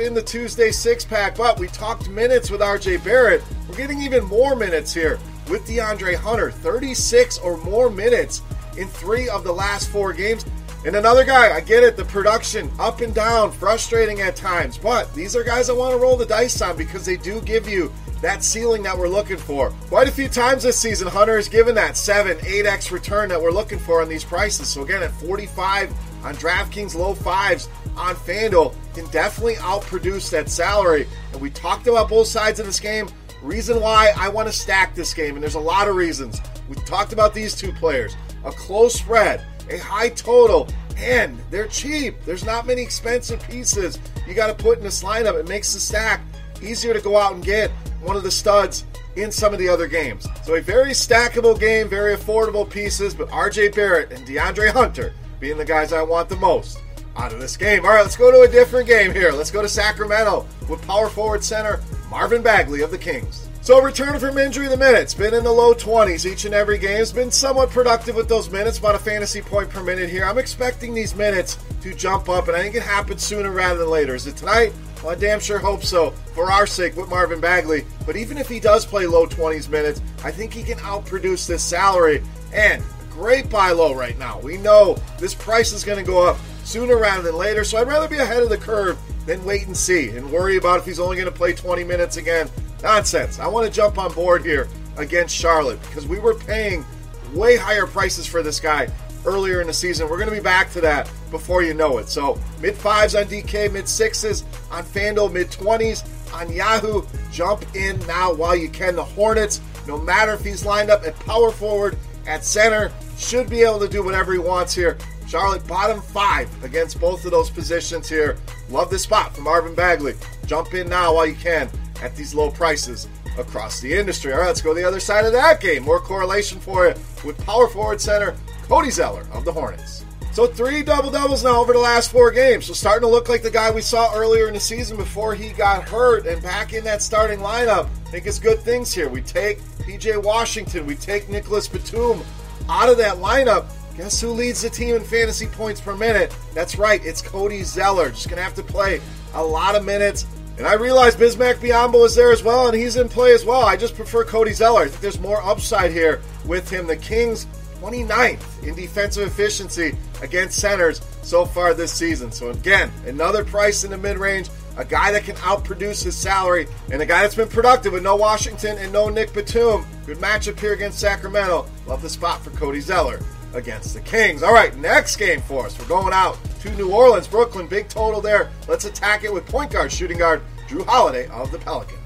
in the Tuesday six pack, but we talked minutes with RJ Barrett. We're getting even more minutes here with DeAndre Hunter 36 or more minutes in three of the last four games. And another guy, I get it, the production up and down, frustrating at times, but these are guys I want to roll the dice on because they do give you that ceiling that we're looking for. Quite a few times this season, Hunter has given that 7, 8x return that we're looking for on these prices. So again, at 45 on DraftKings, low fives on FanDuel, can definitely outproduce that salary. And we talked about both sides of this game. Reason why I want to stack this game, and there's a lot of reasons. We talked about these two players. A close spread, a high total, and they're cheap. There's not many expensive pieces you got to put in this lineup. It makes the stack easier to go out and get one of the studs in some of the other games. So a very stackable game, very affordable pieces, but RJ Barrett and DeAndre Hunter being the guys I want the most out of this game. All right, let's go to a different game here. Let's go to Sacramento with power forward center Marvin Bagley of the Kings. So returning from injury, the minutes been in the low 20s each and every game. Has been somewhat productive with those minutes, about a fantasy point per minute here. I'm expecting these minutes to jump up, and I think it happens sooner rather than later. Is it tonight? Well, I damn sure hope so for our sake with Marvin Bagley. But even if he does play low 20s minutes, I think he can outproduce this salary. And great buy low right now. We know this price is going to go up sooner rather than later, so I'd rather be ahead of the curve than wait and see and worry about if he's only going to play 20 minutes again. Nonsense. I want to jump on board here against Charlotte because we were paying way higher prices for this guy earlier in the season. We're going to be back to that before you know it. So mid fives on DK, mid sixes on FanDuel, mid 20s on Yahoo. Jump in now while you can. The Hornets, no matter if he's lined up at power forward, at center, should be able to do whatever he wants here. Charlotte bottom five against both of those positions here. Love this spot from Marvin Bagley. Jump in now while you can at these low prices across the industry. All right, let's go to the other side of that game. More correlation for you with power forward center Cody Zeller of the Hornets. So three double doubles now over the last four games. So starting to look like the guy we saw earlier in the season before he got hurt and back in that starting lineup. I think it's good things here. We take PJ Washington, we take Nicholas Batum out of that lineup. Guess who leads the team in fantasy points per minute? That's right, it's Cody Zeller. Just gonna have to play a lot of minutes. And I realize Bismack Biyombo is there as well, and he's in play as well. I just prefer Cody Zeller. I think there's more upside here with him. The Kings 29th in defensive efficiency against centers so far this season. So, again, another price in the mid range, a guy that can outproduce his salary, and a guy that's been productive with no Washington and no Nick Batum. Good matchup here against Sacramento. Love the spot for Cody Zeller against the Kings. All right, next game for us. We're going out to New Orleans, Brooklyn. Big total there. Let's attack it with point guard, shooting guard Jrue Holiday of the Pelicans.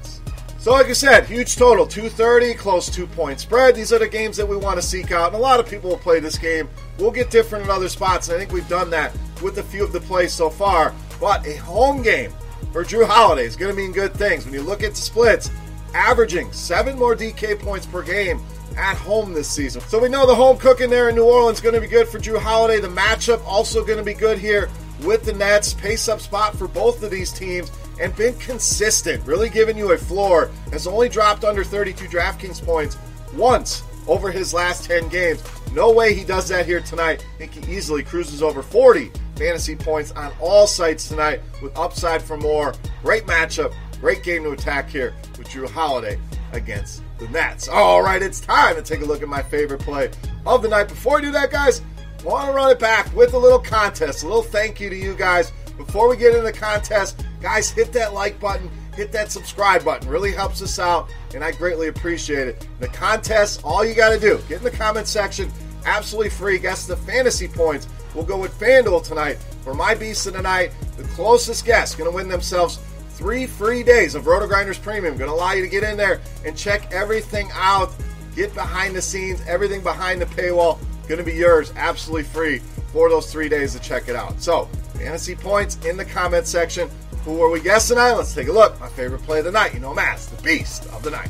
So, like I said, huge total 230, close two point spread. These are the games that we want to seek out, and a lot of people will play this game. We'll get different in other spots, and I think we've done that with a few of the plays so far. But a home game for Jrue Holiday is going to mean good things. When you look at splits, averaging seven more DK points per game at home this season. So we know the home cooking there in New Orleans is going to be good for Jrue Holiday. The matchup also going to be good here with the Nets. Pace up spot for both of these teams and been consistent, really giving you a floor. Has only dropped under 32 DraftKings points once over his last 10 games. No way he does that here tonight. I think he easily cruises over 40 fantasy points on all sites tonight with upside for more. Great matchup, great game to attack here with Jrue Holiday against the Nets. All right, it's time to take a look at my favorite play of the night. Before I do that, guys, I want to run it back with a little contest, a little thank you to you guys. Before we get into the contest, Guys, hit that like button, hit that subscribe button. Really helps us out, and I greatly appreciate it. The contest, all you got to do, get in the comment section, absolutely free. Guess the fantasy points. We'll go with FanDuel tonight for my beast of the night. The closest guest going to win themselves three free days of Roto Grinders Premium. Going to allow you to get in there and check everything out, get behind the scenes, everything behind the paywall. Going to be yours absolutely free for those three days to check it out. So, fantasy points in the comment section. Who are we guessing on? Let's take a look. My favorite play of the night. You know him the Beast of the Night.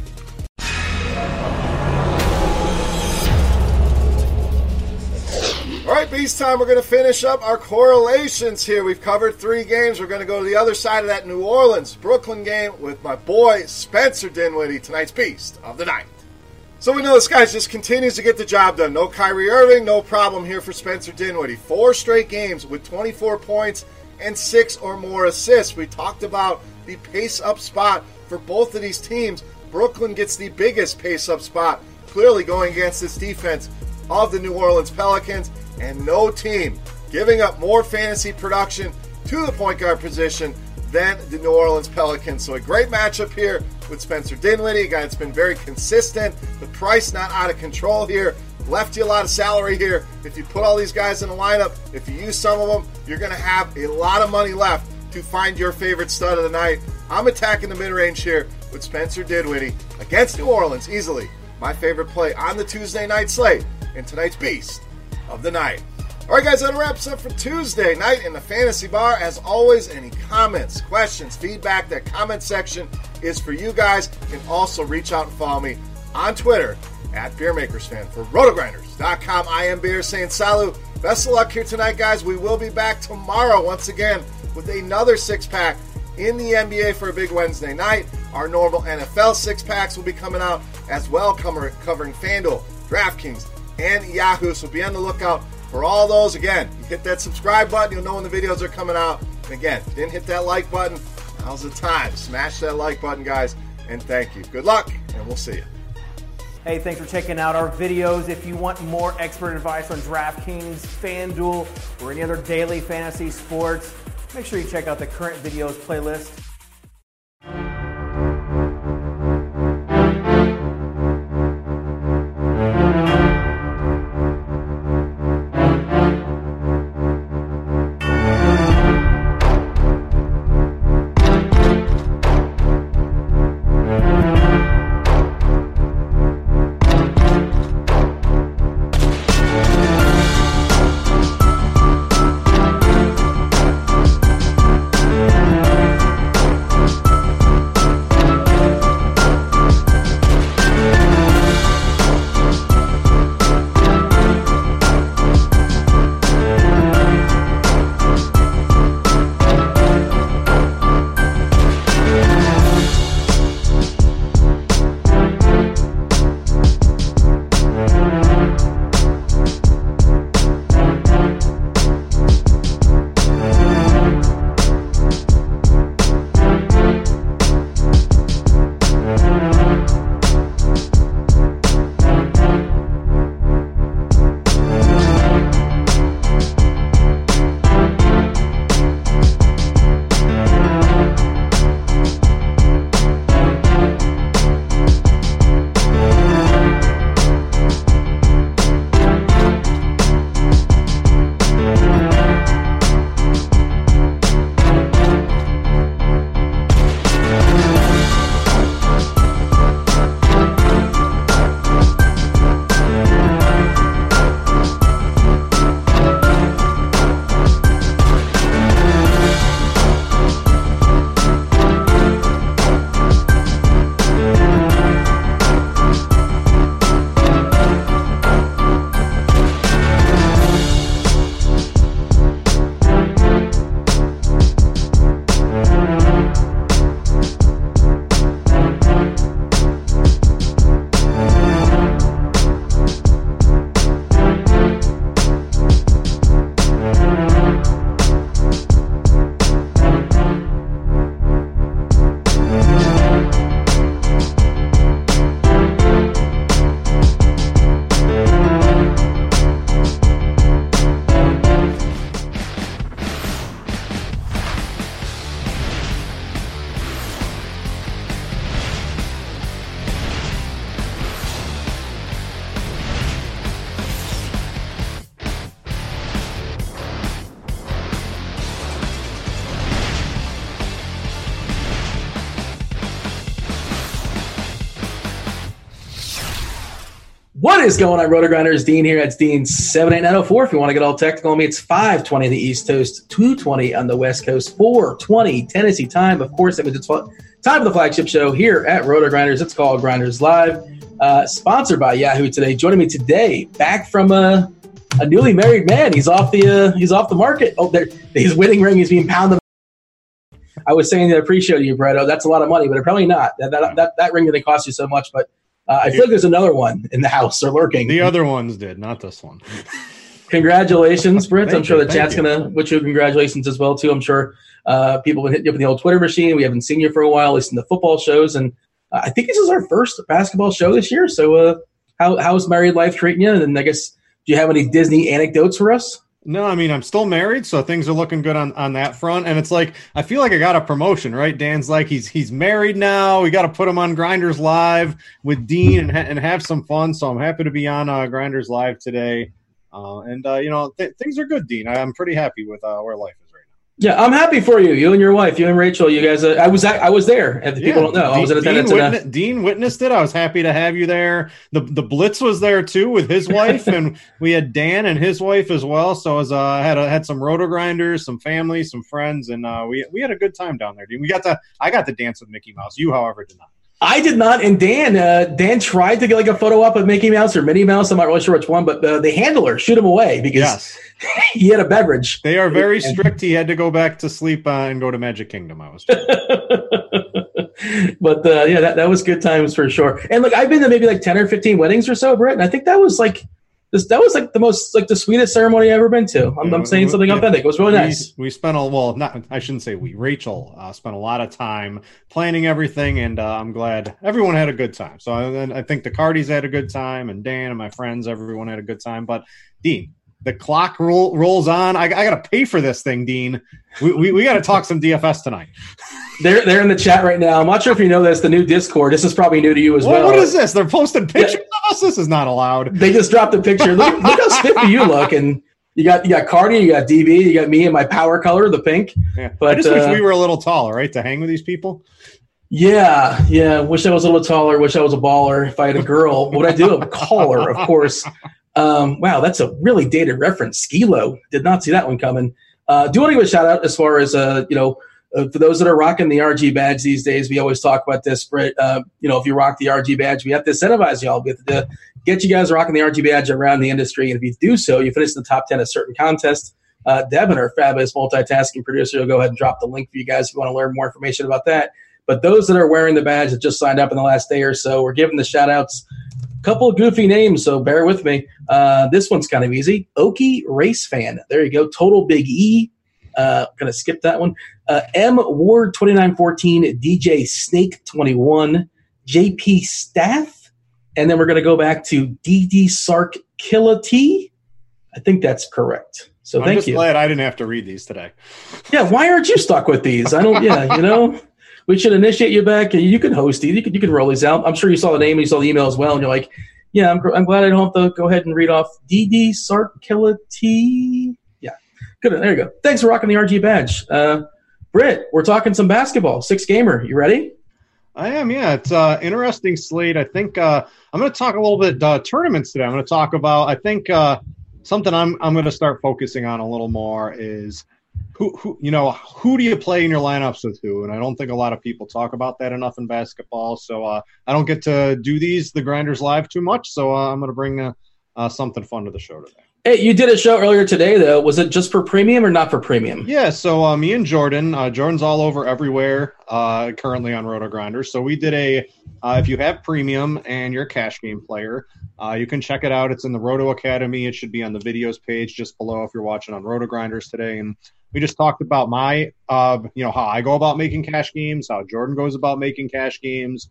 All right, Beast time. We're going to finish up our correlations here. We've covered three games. We're going to go to the other side of that New Orleans Brooklyn game with my boy Spencer Dinwiddie, tonight's Beast of the Night. So we know this guy just continues to get the job done. No Kyrie Irving, no problem here for Spencer Dinwiddie. Four straight games with 24 points and six or more assists. We talked about the pace up spot for both of these teams. Brooklyn gets the biggest pace up spot, clearly going against this defense of the New Orleans Pelicans, and no team giving up more fantasy production to the point guard position than the New Orleans Pelicans. So a great matchup here with Spencer Dinwiddie, a guy that's been very consistent. The price not out of control here. Left you a lot of salary here. If you put all these guys in a lineup, if you use some of them, you're going to have a lot of money left to find your favorite stud of the night. I'm attacking the mid range here with Spencer Dinwiddie against New Orleans easily. My favorite play on the Tuesday night slate and tonight's beast of the night. All right, guys, that wraps up for Tuesday night in the Fantasy Bar. As always, any comments, questions, feedback, that comment section is for you guys. You can also reach out and follow me on Twitter at BeerMakersFan for RotoGrinders.com. I am Beer saying salut. Best of luck here tonight, guys. We will be back tomorrow once again with another six pack in the NBA for a big Wednesday night. Our normal NFL six packs will be coming out as well, covering FanDuel, DraftKings, and Yahoo. So be on the lookout for all those, again, you hit that subscribe button, you'll know when the videos are coming out. And again, if you didn't hit that like button, now's the time. Smash that like button, guys, and thank you. Good luck, and we'll see you. Hey, thanks for checking out our videos. If you want more expert advice on DraftKings, FanDuel, or any other daily fantasy sports, make sure you check out the current videos playlist is going on, Roto Grinders? Dean here. It's Dean seven eight nine zero four. If you want to get all technical on me, it's five twenty on the East Coast, two twenty on the West Coast, four twenty Tennessee time. Of course, that means it's time for the flagship show here at Roto Grinders. It's called Grinders Live, uh, sponsored by Yahoo today. Joining me today, back from a, a newly married man. He's off the uh, he's off the market. Oh, there, his wedding ring is being pounded. I was saying that I appreciate you, Brett. Oh, that's a lot of money, but probably not. That, that, that, that ring didn't cost you so much, but uh, I feel like there's another one in the house or lurking. The other ones did, not this one. Congratulations, Britt. I'm sure you, the chat's you. to wish you congratulations as well, too. I'm sure uh, people have been hitting you up in the old Twitter machine. We haven't seen you for a while, at least in the football shows. And uh, I think this is our first basketball show this year. So, uh, how, how's married life treating you? And I guess, do you have any Disney anecdotes for us? No, I mean I'm still married, so things are looking good on, on that front. And it's like I feel like I got a promotion, right? Dan's like he's he's married now. We got to put him on Grinders Live with Dean and and have some fun. So I'm happy to be on uh, Grinders Live today. Uh, and uh, you know th- things are good, Dean. I, I'm pretty happy with uh, where life is. Yeah, I'm happy for you. You and your wife, you and Rachel, you guys. Uh, I was I was there. If the people don't know, I was in Dean, attendance. Dean, a- witness, Dean witnessed it. I was happy to have you there. The the Blitz was there too with his wife, and we had Dan and his wife as well. So I uh, I had a, had some roto grinders, some family, some friends, and uh, we we had a good time down there. Dean. We got to I got to dance with Mickey Mouse. You, however, did not. I did not, and Dan, uh, Dan tried to get like a photo up of Mickey Mouse or Minnie Mouse. I'm not really sure which one, but uh, the handler shoot him away because Yes, he had a beverage. they are very strict. He had to go back to sleep uh, and go to Magic Kingdom. I was. but uh, yeah, that, that was good times for sure. And look, I've been to maybe like ten or fifteen weddings or so, Britt, and I think that was like this. That was like the most like the sweetest ceremony I've ever been to. I'm, I'm saying something authentic. It was really We- nice. We, spent a well, not I shouldn't say we. Rachel uh, spent a lot of time planning everything, and uh, I'm glad everyone had a good time. So I, I think the Cardis had a good time, and Dan and my friends, everyone had a good time. But Dean, the clock roll, rolls on. I, I got to pay for this thing, Dean. We, we, we got to talk some DFS tonight. They're they're in the chat right now. I'm not sure if you know this. The new Discord. This is probably new to you as What- well. what is this? They're posting pictures of us. This is not allowed. They just dropped a picture. Look, look how spiffy you look, and you got you got Cardi, you got DB, you got me in my power color, the pink. Yeah. But, I just wish uh, we were a little taller, right, to hang with these people. Yeah, yeah. Wish I was a little taller. Wish I was a baller. If I had a girl, what would I do? A caller, of course. Um, wow, that's a really dated reference. Skilo did not see that one coming. Uh, do want to give a shout out as far as uh, you know, uh, for those that are rocking the RG badge these days. We always talk about this, but uh, you know, if you rock the RG badge, we have to incentivize y'all. We have to get you guys rocking the RG badge around the industry, and if you do so, you finish in the top ten of certain contests. Uh, Devin, our fabulous multitasking producer, will go ahead and drop the link for you guys if you want to learn more information about that. But those that are wearing the badge that just signed up in the last day or so, we're giving the shout outs. Couple of goofy names, so bear with me. Uh, this one's kind of easy. Okie Race Fan. There you go. Total Big E. Uh, gonna skip that one. Uh, M Ward 2914, DJ Snake 21, JP Staff, and then we're gonna go back to DD Sark Killa T. I think that's correct. So I'm thank just you. glad I didn't have to read these today. Yeah, why aren't you stuck with these? I don't. Yeah, you know, we should initiate you back. You can host these. You can you can roll these out. I'm sure you saw the name and you saw the email as well, and you're like, yeah, I'm, I'm glad I don't have to go ahead and read off DD Sarkility. Yeah, good. There you go. Thanks for rocking the RG badge, uh, Britt. We're talking some basketball. Six gamer. You ready? I am, yeah. It's uh interesting slate. I think uh, I'm going to talk a little bit uh, tournaments today. I'm going to talk about. I think uh, something I'm I'm going to start focusing on a little more is who who you know who do you play in your lineups with who, and I don't think a lot of people talk about that enough in basketball. So uh, I don't get to do these the grinders live too much. So uh, I'm going to bring uh, uh, something fun to the show today. Hey, you did a show earlier today though. Was it just for premium or not for premium? Yeah, so uh, me and Jordan, uh, Jordan's all over everywhere uh, currently on Roto Grinders. So we did a, uh, if you have premium and you're a cash game player, uh, you can check it out. It's in the Roto Academy. It should be on the videos page just below if you're watching on Roto Grinders today. And we just talked about my, uh, you know, how I go about making cash games, how Jordan goes about making cash games,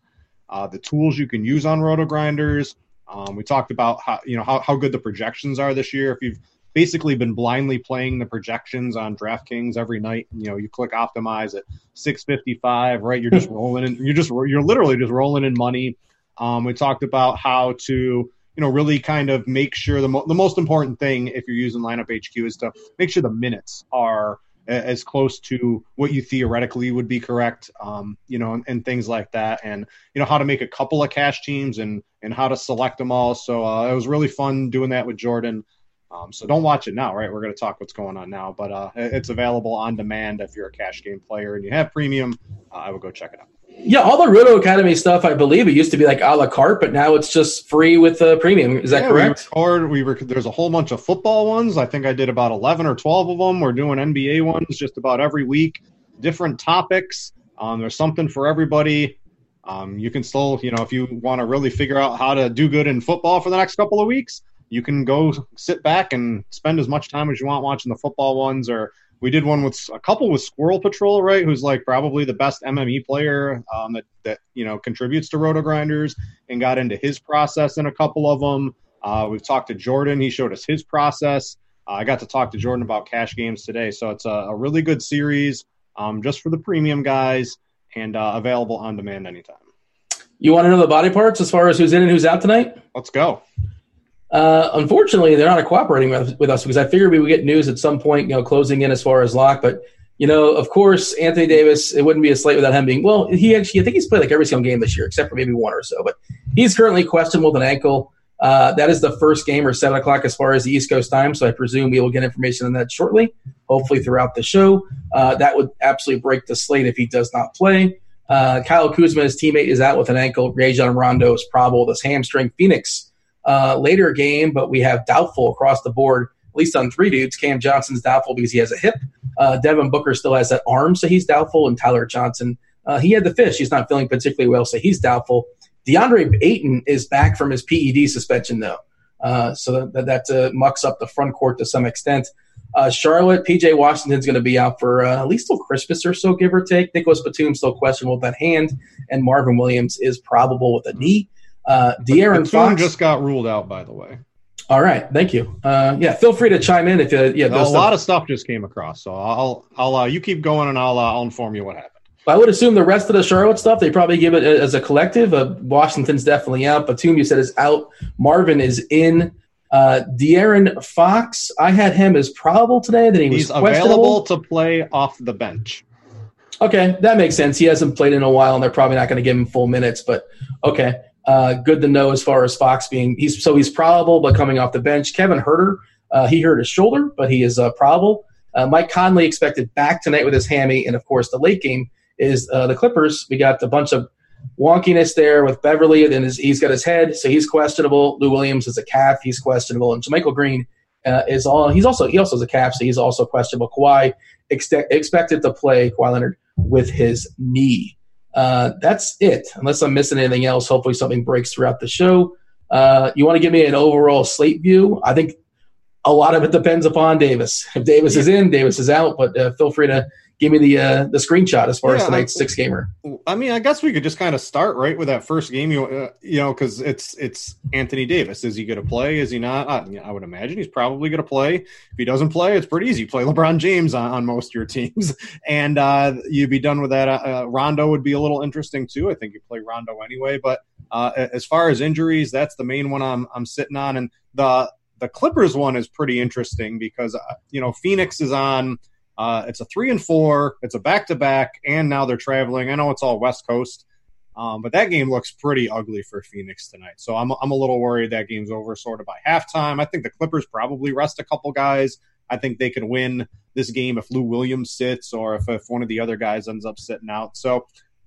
uh, the tools you can use on Roto Grinders. Um, we talked about how you know how, how good the projections are this year. If you've basically been blindly playing the projections on DraftKings every night, you know you click optimize at 655, right? You're just rolling in. You're just you're literally just rolling in money. Um, we talked about how to you know really kind of make sure the mo- the most important thing if you're using lineup HQ is to make sure the minutes are as close to what you theoretically would be correct, um, you know, and, and things like that, and you know how to make a couple of cash teams and and how to select them all. So uh, it was really fun doing that with Jordan. Um, so don't watch it now, right? We're going to talk what's going on now, but uh, it's available on demand if you're a cash game player and you have premium. Uh, I would go check it out. Yeah, all the Roto Academy stuff, I believe it used to be like a la carte, but now it's just free with the premium. Is that Yeah, correct? We record, we rec- there's a whole bunch of football ones. I think I did about 11 or 12 of them. We're doing NBA ones just about every week, different topics. Um, there's something for everybody. Um, you can still, you know, if you want to really figure out how to do good in football for the next couple of weeks, you can go sit back and spend as much time as you want watching the football ones or we did one with a couple with Squirrel Patrol, right? Who's like probably the best MME player um, that that you know contributes to Roto Grinders, and got into his process in a couple of them. Uh, we've talked to Jordan; he showed us his process. Uh, I got to talk to Jordan about cash games today, so it's a, a really good series um, just for the premium guys and uh, available on demand anytime. You want to know the body parts as far as who's in and who's out tonight? Let's go. Uh, unfortunately, they're not cooperating with, with us because I figured we would get news at some point, you know, closing in as far as lock. But you know, of course, Anthony Davis, it wouldn't be a slate without him being well. He actually, I think he's played like every single game this year except for maybe one or so. But he's currently questionable with an ankle. Uh, that is the first game or seven o'clock as far as the East Coast time. So I presume we will get information on that shortly, hopefully throughout the show. Uh, that would absolutely break the slate if he does not play. Uh, Kyle Kuzma, his teammate, is out with an ankle. Rajon Rondo is probable with his hamstring. Phoenix uh, later game, but we have doubtful across the board, at least on three dudes. Cam Johnson's doubtful because he has a hip. Uh, Devin Booker still has that arm, so he's doubtful. And Tyler Johnson, uh, he had the fish. He's not feeling particularly well, so he's doubtful. DeAndre Ayton is back from his PED suspension, though. Uh, so that, that uh, mucks up the front court to some extent. Uh, Charlotte, PJ Washington's going to be out for uh, at least till Christmas or so, give or take. Nicholas Batum still questionable with that hand, and Marvin Williams is probable with a knee. Uh, De'Aaron Batum Fox just got ruled out, by the way. All right, thank you. Uh, yeah, feel free to chime in if you. Yeah, a lot of stuff just came across, so I'll I'll uh, you keep going and I'll uh, I'll inform you what happened. I would assume the rest of the Charlotte stuff they probably give it as a collective. Uh, Washington's definitely out. Batum, you said is out. Marvin is in. Uh, De'Aaron Fox, I had him as probable today. That he was He's available to play off the bench. Okay, that makes sense. He hasn't played in a while, and they're probably not going to give him full minutes. But okay, uh, good to know as far as Fox being he's so he's probable, but coming off the bench. Kevin Huerter, uh, he hurt his shoulder, but he is uh, probable. Uh, Mike Conley expected back tonight with his hammy, and of course the late game is uh, the Clippers. We got a bunch of wonkiness there with Beverley, and his, he's got his head, so he's questionable. Lou Williams is a calf, he's questionable, and JaMychal Green uh, is all. He's also he also has a calf, so he's also questionable. Kawhi ex- expected to play Kawhi Leonard with his knee. Uh, that's it. Unless I'm missing anything else, hopefully something breaks throughout the show. Uh, you want to give me an overall slate view? I think a lot of it depends upon Davis. If Davis is in, Davis is out. But uh, feel free to give me the uh, the screenshot as far Yeah, as tonight's six gamer. I mean, I guess we could just kind of start right with that first game. You, uh, you know, because it's it's Anthony Davis. Is he going to play? Is he not? I, I would imagine he's probably going to play. If he doesn't play, it's pretty easy. Play LeBron James on, on most of your teams, and uh, you'd be done with that. Uh, uh, Rondo would be a little interesting too. I think you play Rondo anyway. But uh, as far as injuries, that's the main one I'm I'm sitting on, and the the Clippers one is pretty interesting because uh, you know Phoenix is on. Uh, it's a three and four. It's a back to back, and now they're traveling. I know it's all West Coast, um, but that game looks pretty ugly for Phoenix tonight. So I'm I'm a little worried that game's over sort of by halftime. I think the Clippers probably rest a couple guys. I think they could win this game if Lou Williams sits or if, if one of the other guys ends up sitting out. So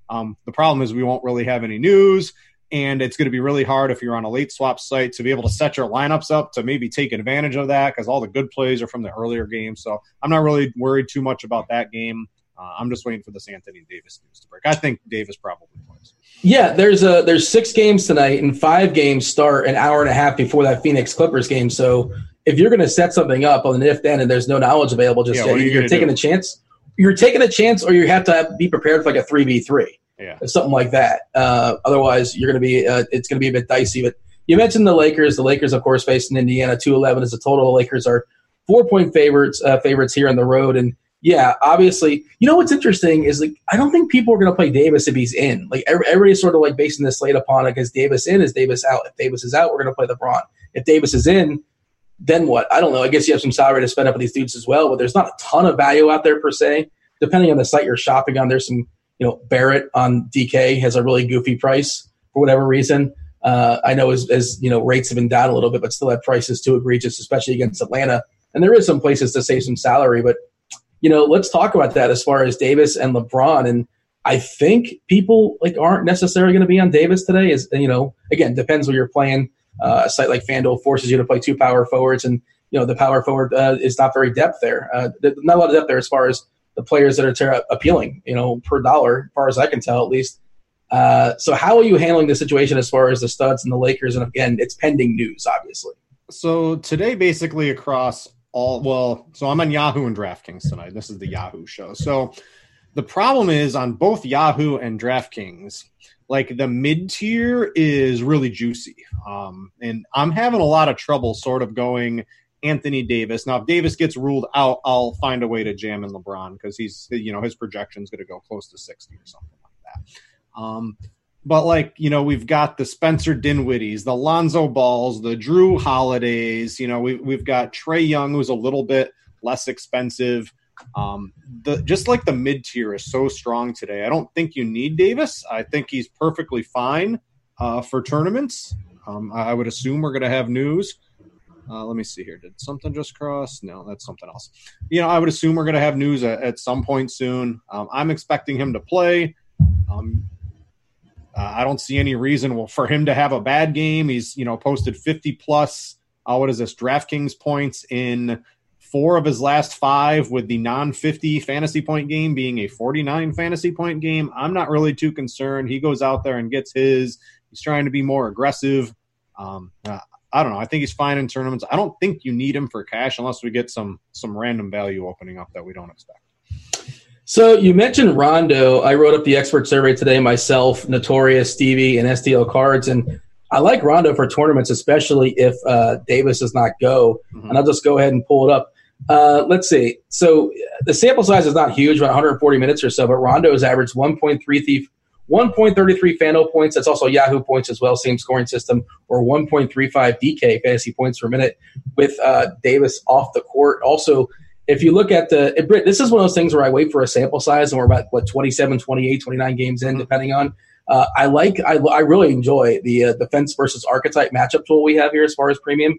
um, the problem is we won't really have any news. And it's going to be really hard if you're on a late swap site to be able to set your lineups up to maybe take advantage of that because all the good plays are from the earlier games. So I'm not really worried too much about that game. Uh, I'm just waiting for this Anthony Davis news to break. I think Davis probably plays. Yeah, there's a there's six games tonight, and five games start an hour and a half before that Phoenix Clippers game. So if you're going to set something up on the if then and there's no knowledge available just Yeah, yet, you you're taking do? a chance. You're taking a chance, or you have to have, be prepared for like a three v three. Yeah. something like that. Uh, otherwise, you're going to be uh, it's going to be a bit dicey. But you mentioned the Lakers. The Lakers, of course, facing Indiana. Two eleven is the total. The Lakers are four point favorites uh, favorites here on the road. And yeah, obviously, you know what's interesting is like I don't think people are going to play Davis if he's in. Like every, everybody's sort of like basing this slate upon it because Davis in is Davis out. If Davis is out, we're going to play LeBron. If Davis is in, then what? I don't know. I guess you have some salary to spend up with these dudes as well, but there's not a ton of value out there per se. Depending on the site you're shopping on, there's some you know, Barrett on DK has a really goofy price for whatever reason. Uh, I know as, as you know rates have been down a little bit, but still at prices too egregious, especially against Atlanta. And there is some places to save some salary, but you know, let's talk about that as far as Davis and LeBron. And I think people like aren't necessarily going to be on Davis today. Is you know, again, depends where you're playing. Uh, a site like FanDuel forces you to play two power forwards, and you know the power forward uh, is not very depth there. Uh, not a lot of depth there as far as the players that are ter- appealing, you know, per dollar, as far as I can tell, at least. Uh, so, how are you handling the situation as far as the studs and the Lakers? And again, it's pending news, obviously. So today, basically across all, well, so I'm on Yahoo and DraftKings tonight. This is the Yahoo show. So the problem is on both Yahoo and DraftKings, like the mid tier is really juicy. Um, and I'm having a lot of trouble sort of going Anthony Davis. Now, if Davis gets ruled out, I'll find a way to jam in LeBron because he's, you know, his projection is going to go close to 60 or something like that. Um, but like you know we've got the Spencer Dinwiddies, the Lonzo Balls, the Jrue Holidays. You know we, we've got Trae Young, who's a little bit less expensive. Um, the just like the mid tier is so strong today. I don't think you need Davis. I think he's perfectly fine uh, for tournaments. Um, I would assume we're going to have news. Uh, let me see here. Did something just cross? No, that's something else. You know, I would assume we're going to have news at, at some point soon. Um, I'm expecting him to play. Um, uh, I don't see any reason for him to have a bad game. He's you know posted 50 plus. Uh, what is this? DraftKings points in four of his last five, with the non 50 fantasy point game being a 49 fantasy point game. I'm not really too concerned. He goes out there and gets his. He's trying to be more aggressive. Um, uh, I don't know. I think he's fine in tournaments. I don't think you need him for cash unless we get some some random value opening up that we don't expect. So you mentioned Rondo. I wrote up the expert survey today myself, Notorious, Stevie, and STL cards, and I like Rondo for tournaments, especially if uh, Davis does not go. Mm-hmm. And I'll just go ahead and pull it up. Uh, let's see. So the sample size is not huge, about 140 minutes or so, but Rondo has averaged 1.33 1.33 FanDuel points. That's also Yahoo points as well, same scoring system, or 1.35 DK fantasy points per minute with uh, Davis off the court. Also, if you look at the Britt, this is one of those things where I wait for a sample size, and we're about what 27, 28, 29 games in, mm-hmm. depending on. Uh, I like, I, I really enjoy the uh, defense versus archetype matchup tool we have here as far as premium,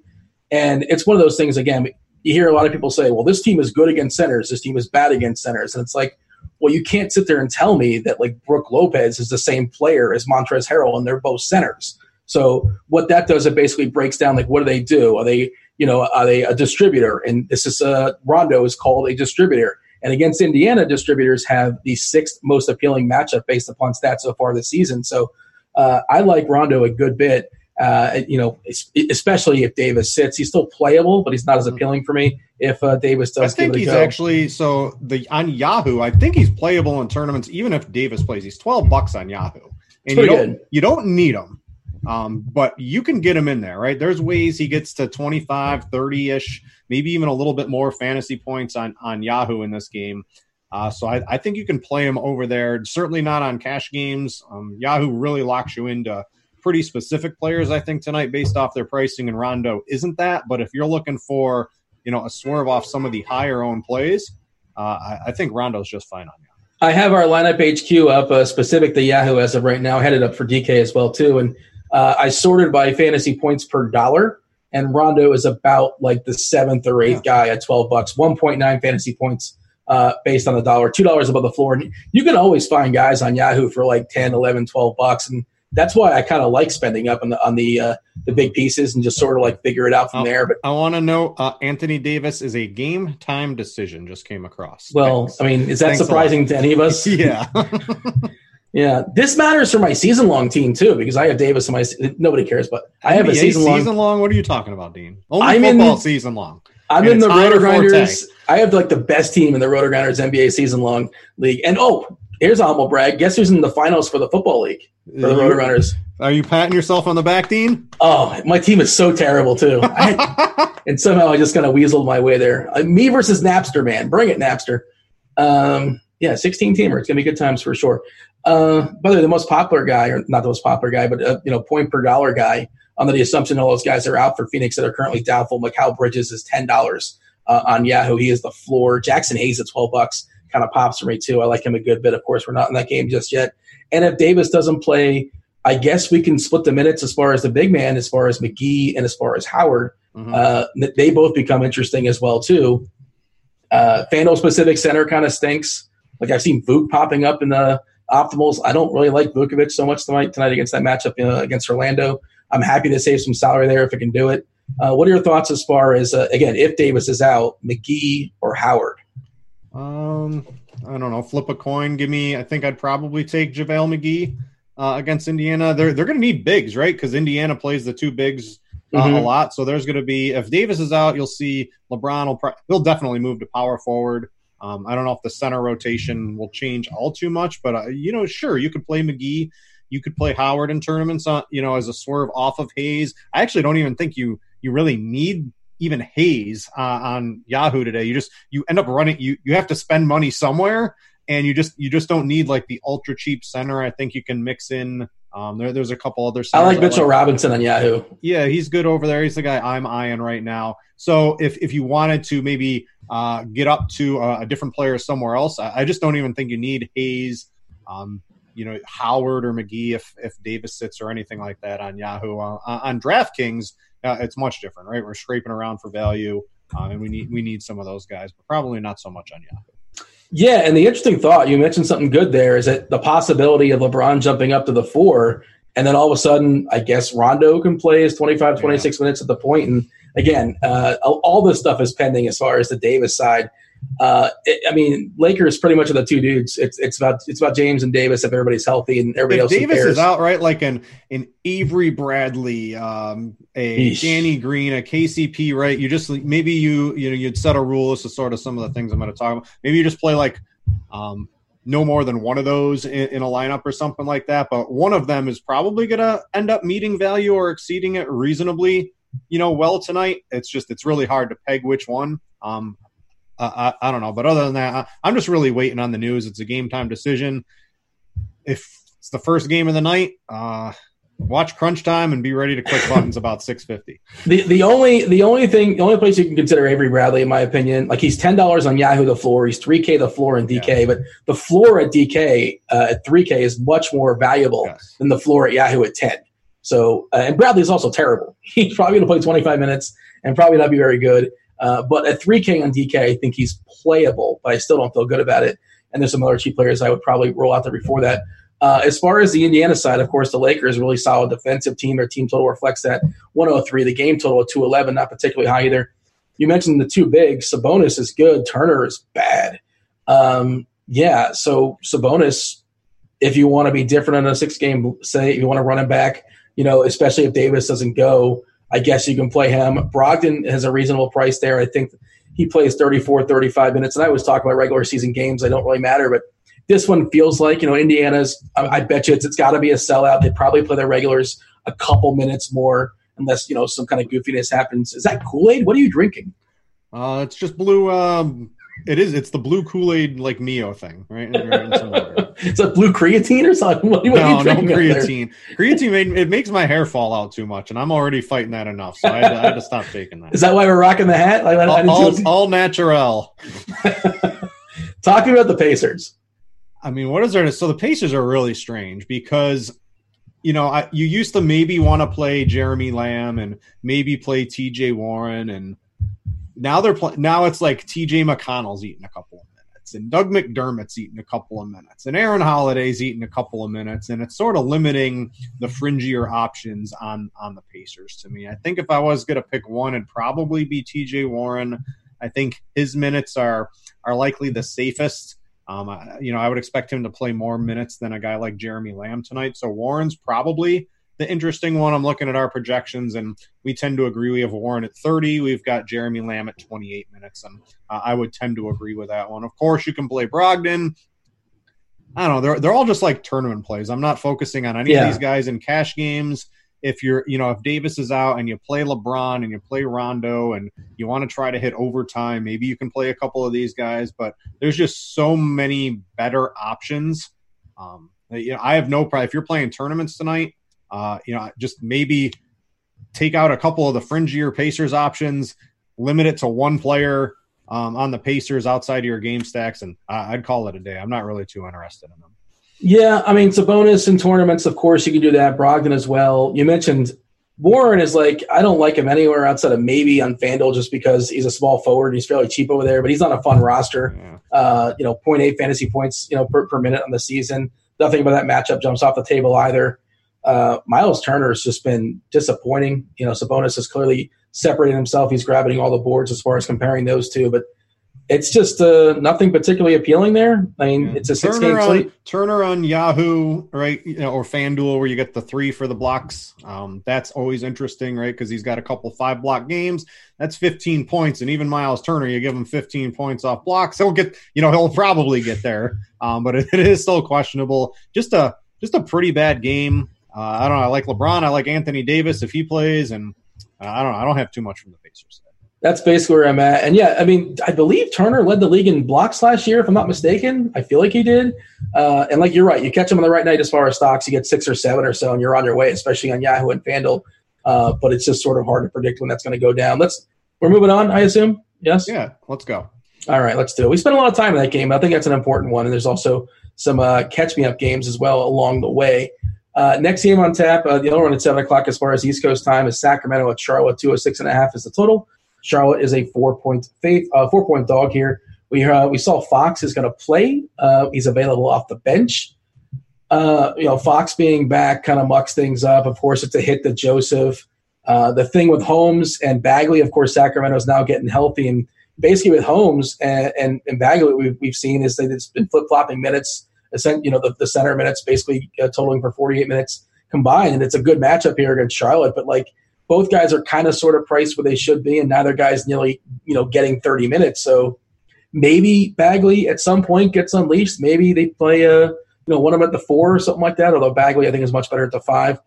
and it's one of those things. Again, you hear a lot of people say, "Well, this team is good against centers, this team is bad against centers," and it's like, well, you can't sit there and tell me that like Brook Lopez is the same player as Montrezl Harrell, and they're both centers. So what that does, it basically breaks down like what do they do? Are they you know, are they a distributor? And this is uh, Rondo is called a distributor. And against Indiana, distributors have the sixth most appealing matchup based upon stats so far this season. So uh, I like Rondo a good bit. Uh, you know, especially if Davis sits, he's still playable, but he's not as mm-hmm. appealing for me. If uh, Davis does, I think he's go. actually so the on Yahoo. I think he's playable in tournaments, even if Davis plays. He's twelve bucks on Yahoo, and you don't, you don't need him. Um, but you can get him in there, right? There's ways he gets to 25, 30 ish, maybe even a little bit more fantasy points on, on Yahoo in this game. Uh, so I, I, think you can play him over there. Certainly not on cash games. Um, Yahoo really locks you into pretty specific players, I think, tonight based off their pricing, and Rondo isn't that. But if you're looking for, you know, a swerve off some of the higher owned plays, uh, I, I, think Rondo's just fine on you. I have our lineup HQ up uh, specific to Yahoo as of right now, headed up for DK as well too, and uh, I sorted by fantasy points per dollar, and Rondo is about like the seventh or eighth guy at 12 bucks, 1.9 fantasy points uh, based on the dollar, $2 above the floor. And you can always find guys on Yahoo for like 10, 11, 12 bucks. And that's why I kind of like spending up on the on the uh, the big pieces and just sort of like figure it out from there. But I want to know uh, Anthony Davis is a game time decision. Just came across. Well, Thanks. I mean, is that Thanks surprising to any of us? yeah. Yeah, this matters for my season long team too because I have Davis in my. Nobody cares, but I have NBA a season long. Season long? What are you talking about, Dean? Only I'm football in, season long. I'm in the Roto Grinders. I have like the best team in the Roto Grinders NBA season long league. And oh, here's a humble brag. Guess who's in the finals for the football league for the Roto Grinders? Are you patting yourself on the back, Dean? Oh, my team is so terrible too. And somehow I just kind of weaseled my way there. Uh, me versus Napster, man. Bring it, Napster. Um, yeah, 16 teamer. It's gonna be good times for sure. Uh, by the way, the most popular guy, or not the most popular guy, but uh, you know, point per dollar guy, under the assumption all those guys are out for Phoenix that are currently doubtful. Mikal Bridges is ten dollars uh, on Yahoo. He is the floor. Jaxson Hayes at twelve bucks kind of pops for me too. I like him a good bit. Of course, we're not in that game just yet. And if Davis doesn't play, I guess we can split the minutes as far as the big man, as far as McGee, and as far as Howard. Mm-hmm. Uh, they both become interesting as well too. Uh, FanDuel specific center kind of stinks. Like I've seen Vuk popping up in the optimals. I don't really like Vucevic so much tonight tonight against that matchup uh, against Orlando. I'm happy to save some salary there if I can do it. Uh, what are your thoughts as far as uh, again if Davis is out, McGee or Howard? Um, I don't know. Flip a coin. Give me. I think I'd probably take JaVale McGee uh, against Indiana. They're they're going to need bigs, right? Because Indiana plays the two bigs uh, Mhm. a lot. So there's going to be if Davis is out, you'll see LeBron will pro- he'll definitely move to power forward. Um, I don't know if the center rotation will change all too much, but uh, you know, sure, you could play McGee, you could play Howard in tournaments, on, you know, as a swerve off of Hayes. I actually don't even think you you really need even Hayes uh, on Yahoo today. You just you end up running you you have to spend money somewhere, and you just you just don't need like the ultra cheap center. I think you can mix in. Um, there, there's a couple other. I like Mitchell Robinson on Yahoo. yeah, he's good over there. He's the guy I'm eyeing right now. So if if you wanted to maybe uh, get up to a, a different player somewhere else, I, I just don't even think you need Hayes, um, you know, Howard or McGee if if Davis sits or anything like that on Yahoo. Uh, on DraftKings, uh, it's much different, right? We're scraping around for value, uh, and we need we need some of those guys, but probably not so much on Yahoo. Yeah, and the interesting thought you mentioned something good there is that the possibility of LeBron jumping up to the four, and then all of a sudden, I guess Rondo can play his 25, 26 minutes at the point. And again, uh, all this stuff is pending as far as the Davis side. Uh, it, I mean, Lakers pretty much are the two dudes. It's it's about it's about James and Davis if everybody's healthy and everybody If else Davis is out, right? Like an an Avery Bradley, um, a Yeesh. Danny Green, a KCP, right? You just maybe you you know you'd set a rule. This is sort of some of the things I'm going to talk about. Maybe you just play like um, no more than one of those in, in a lineup or something like that. But one of them is probably going to end up meeting value or exceeding it reasonably, you know, well tonight. It's just it's really hard to peg which one. Um, I, I, I don't know, but other than that, I, I'm just really waiting on the news. It's a game time decision. If it's the first game of the night, uh, watch crunch time and be ready to click buttons about 650. The the only the only thing the only place you can consider Avery Bradley, in my opinion, like he's ten dollars on Yahoo the floor, he's three K the floor in DK, but the floor at DK uh, at three K is much more valuable Yes. than the floor at Yahoo at ten. So uh, and Bradley is also terrible. He's probably going to play twenty five minutes and probably not be very good. Uh, but at three K on DK, I think he's playable, but I still don't feel good about it. And there's some other cheap players I would probably roll out there before that. Uh, as far as the Indiana side, of course, the Lakers really solid defensive team. Their team total reflects that 103. The game total of 211, not particularly high either. You mentioned the two bigs. Sabonis is good. Turner is bad. Um, yeah, so Sabonis, if you want to be different in a six game, say, if you want to run him back, you know, especially if Davis doesn't go, I guess you can play him. Brogdon has a reasonable price there. I think he plays 34, 35 minutes. And I always talk about regular season games. They don't really matter, but this one feels like, you know, Indiana's, I, I bet you it's, it's got to be a sellout. They probably play their regulars a couple minutes more unless, you know, some kind of goofiness happens. Is that Kool Aid? What are you drinking? Uh, it's just blue. Um, it is. It's the blue Kool Aid like Mio thing, right? Right in some water. It's a blue creatine or something? What, what no, you no creatine. Creatine made, it makes my hair fall out too much, and I'm already fighting that enough. So I had to, I had to stop taking that. Is that why we're rocking the hat? Like, I, I didn't all, all, all natural. Talking about the Pacers. I mean, what is there? To, so the Pacers are really strange because, you know, I, you used to maybe want to play Jeremy Lamb and maybe play T.J. Warren, and now they're playing. Now it's like T.J. McConnell's eating a couple of minutes, and Doug McDermott's eating a couple of minutes, and Aaron Holiday's eating a couple of minutes, and it's sort of limiting the fringier options on on the Pacers to me. I think if I was going to pick one, it'd probably be T.J. Warren. I think his minutes are are likely the safest. Um, you know, I would expect him to play more minutes than a guy like Jeremy Lamb tonight. So Warren's probably the interesting one. I'm looking at our projections, and we tend to agree. We have Warren at 30. We've got Jeremy Lamb at 28 minutes, and uh, I would tend to agree with that one. Of course, you can play Brogdon. I don't know. They're they're all just like tournament plays. I'm not focusing on any Yeah. of these guys in cash games. If you're, you know, if Davis is out and you play LeBron and you play Rondo and you want to try to hit overtime, maybe you can play a couple of these guys. But there's just so many better options. Um, you know, I have no problem if you're playing tournaments tonight. Uh, you know, just maybe take out a couple of the fringier Pacers options, limit it to one player um, on the Pacers outside of your game stacks, and I I'd call it a day. I'm not really too interested in them. Yeah, I mean, it's a bonus in tournaments, of course, you can do that. Brogdon as well. You mentioned Warren is like, I don't like him anywhere outside of maybe on FanDuel just because he's a small forward. And he's fairly cheap over there, but he's on a fun roster. Yeah. Uh, you know, 0.8 fantasy points, you know, per, per minute on the season. Nothing about that matchup jumps off the table either. Uh, Miles Turner has just been disappointing. You know, Sabonis has clearly separated himself. He's grabbing all the boards as far as comparing those two, but it's just uh, nothing particularly appealing there. I mean, yeah. it's a six Turner game slate. On, Turner on Yahoo, right? You know, or FanDuel, where you get the three for the blocks. Um, that's always interesting, right? Because he's got a couple five block games. That's 15 points, and even Miles Turner, you give him 15 points off blocks, he'll get, you know, he'll probably get there. Um, but it, it is still questionable. Just a just a pretty bad game. Uh, I don't know. I like LeBron. I like Anthony Davis if he plays, and uh, I don't know. I don't have too much from the Pacers that's basically where I'm at. And yeah, I mean, I believe Turner led the league in blocks last year, if I'm not mistaken. I feel like he did. Uh, and like you're right, you catch him on the right night as far as stocks, you get six or seven or so, and you're on your way, especially on Yahoo and FanDuel. Uh, but it's just sort of hard to predict when that's going to go down. Let's we're moving on, I assume. Yes. Yeah, let's go. All right, let's do it. We spent a lot of time in that game. I think that's an important one, and there's also some uh, catch me up games as well along the way. Uh, next game on tap, uh, the other one at seven o'clock as far as East Coast time is Sacramento at Charlotte. Two hundred oh six and a half is the total. Charlotte is a four point faith, uh, four point dog here. We uh, we saw Fox is going to play. Uh, he's available off the bench. Uh, you know, Fox being back kind of mucks things up. Of course, it's a hit to Joseph. The thing with Holmes and Bagley, of course, Sacramento is now getting healthy, and basically with Holmes and and, and Bagley, we've, we've seen is that it's been flip flopping minutes. You know, the, the center minutes basically uh, totaling for 48 minutes combined, and it's a good matchup here against Charlotte. But like both guys are kind of sort of priced where they should be, and neither guy's nearly you know getting 30 minutes. So maybe Bagley at some point gets unleashed. Maybe they play a you know one of them at the four or something like that. Although Bagley I think is much better at the five.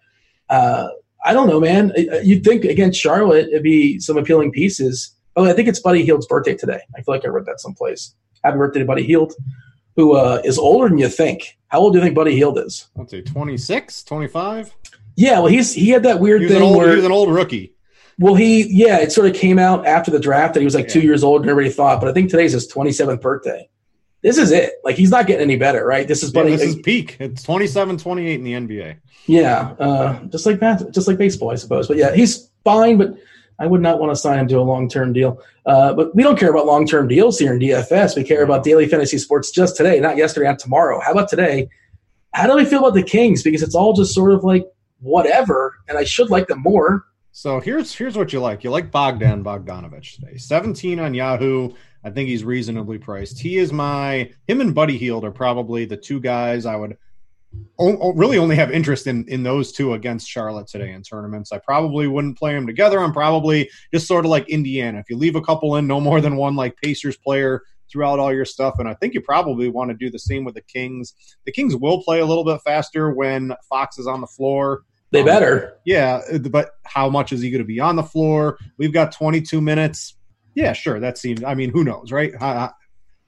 Uh, I don't know, man. You'd think against Charlotte it'd be some appealing pieces. Oh, I think it's Buddy Hield's birthday today. I feel like I read that someplace. Happy birthday to Buddy Hield, who uh, is older than you think. How old do you think Buddy Hield is? I'd say 26, 25. Yeah, well, he's he had that weird thing old, where he was an old rookie. Well, he yeah, it sort of came out after the draft that he was like yeah. two years old and everybody thought. But I think today's his twenty seventh birthday. This is it. Like he's not getting any better, right? This is yeah, this is peak. It's 27, 28 in the NBA. Yeah, uh, just like just like baseball, I suppose. But yeah, he's fine. But I would not want to sign him to a long term deal. Uh, but we don't care about long term deals here in DFS. We care about daily fantasy sports just today, not yesterday, not tomorrow. How about today? How do we feel about the Kings? Because it's all just sort of like whatever, and I should like them more. So here's here's what you like. You like Bogdan Bogdanovich today. 17 on Yahoo. I think he's reasonably priced. He is my him and Buddy Hield are probably the two guys I would o- really only have interest in in those two against Charlotte today in tournaments. I probably wouldn't play them together. I'm probably just sort of like Indiana. If you leave a couple in, no more than one like Pacers player throughout all your stuff. And I think you probably want to do the same with the Kings. The Kings will play a little bit faster when Fox is on the floor. They um, better. Yeah, but how much is he going to be on the floor? We've got 22 minutes. Yeah, sure. That seems. I mean, who knows, right?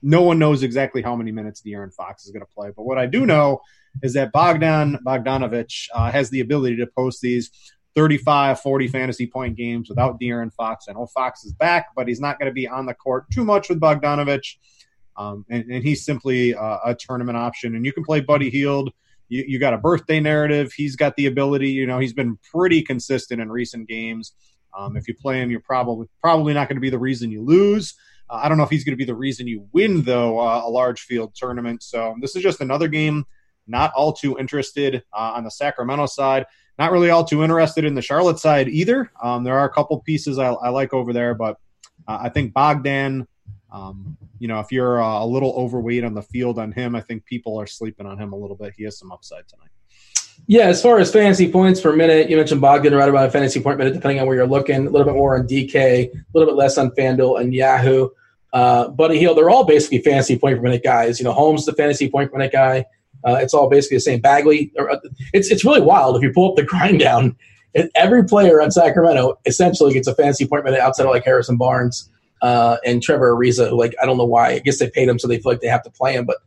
no one knows exactly how many minutes De'Aaron Fox is going to play. But what I do know is that Bogdan Bogdanovich uh, has the ability to post these 35, 40 fantasy point games without De'Aaron Fox. I know Fox is back, but he's not going to be on the court too much with Bogdanovich. Um, and, and, he's simply uh, a tournament option. And you can play Buddy Hield you, you got a birthday narrative. He's got the ability. You know, he's been pretty consistent in recent games. Um, if you play him, you're probably probably not going to be the reason you lose. Uh, I don't know if he's going to be the reason you win, though, uh, a large field tournament. So this is just another game. Not all too interested uh, on the Sacramento side. Not really all too interested in the Charlotte side either. Um, there are a couple pieces I, I like over there, but uh, I think Bogdan um, you know, if you're uh, a little overweight on the field on him, I think people are sleeping on him a little bit. He has some upside tonight. Yeah, as far as fantasy points per minute, you mentioned Bogdan right about a fantasy point minute, depending on where you're looking. A little bit more on DK, a little bit less on FanDuel and Yahoo. Uh, Buddy Hield, they're all basically fantasy point per minute guys. You know, Holmes, the fantasy point per minute guy. Uh, it's all basically the same. Bagley, uh, it's it's really wild if you pull up the grind down. Every player on Sacramento essentially gets a per minute outside of like Harrison Barnes uh, and Trevor Ariza, who like I don't know why. I guess they paid him so they feel like they have to play him, but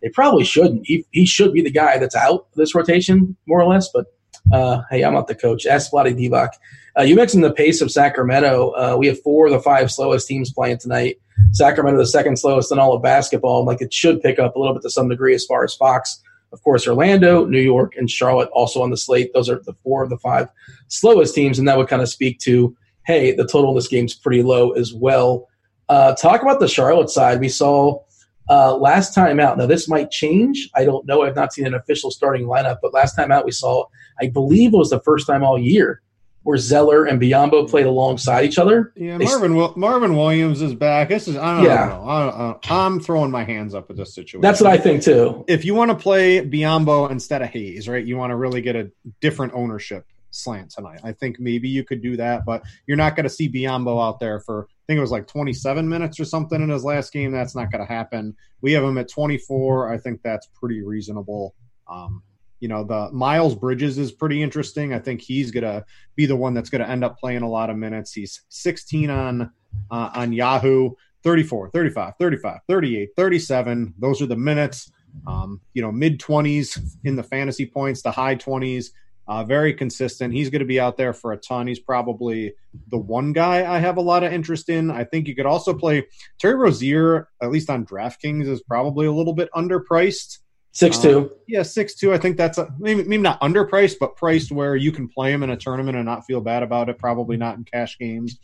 they probably shouldn't. He he should be the guy that's out this rotation more or less. But uh, hey, I'm not the coach. Ask Vlade Divac. Uh, you mentioned the pace of Sacramento. Uh, we have four of the five slowest teams playing tonight. Sacramento, the second slowest in all of basketball. Like it should pick up a little bit to some degree as far as Fox. Of course, Orlando, New York, and Charlotte also on the slate. Those are the four of the five slowest teams, and that would kind of speak to hey, the total in this game's pretty low as well. Uh, talk about the Charlotte side. We saw uh, last time out. Now this might change. I don't know. I've not seen an official starting lineup, but last time out we saw. I believe it was the first time all year where Zeller and Biyombo played alongside each other. Yeah, They- Marvin Marvin Williams is back. This is I don't Yeah. know. I, I'm throwing my hands up at this situation. That's what I think too. if you want to play Biyombo instead of Hayes, right? You want to really get a different ownership slant tonight. I think maybe you could do that, but you're not going to see Biyombo out there for I think it was like 27 minutes or something in his last game. That's not going to happen. We have him at 24. I think that's pretty reasonable. Um, you know, the Miles Bridges is pretty interesting. I think he's to be the one that's to end up playing a lot of minutes. He's 16 on uh, on Yahoo, 34, 35, 35, 38, 37. Those are the minutes. Um, you know, mid 20s in the fantasy points, the high 20s. Uh, very consistent. He's going to be out there for a ton. He's probably the one guy I have a lot of interest in. I think you could also play Terry Rozier, at least on DraftKings, is probably a little bit underpriced. Six Uh, two. Yeah, six two. I think that's a, maybe maybe not underpriced, but priced where you can play him in a tournament and not feel bad about it. Probably not in cash games.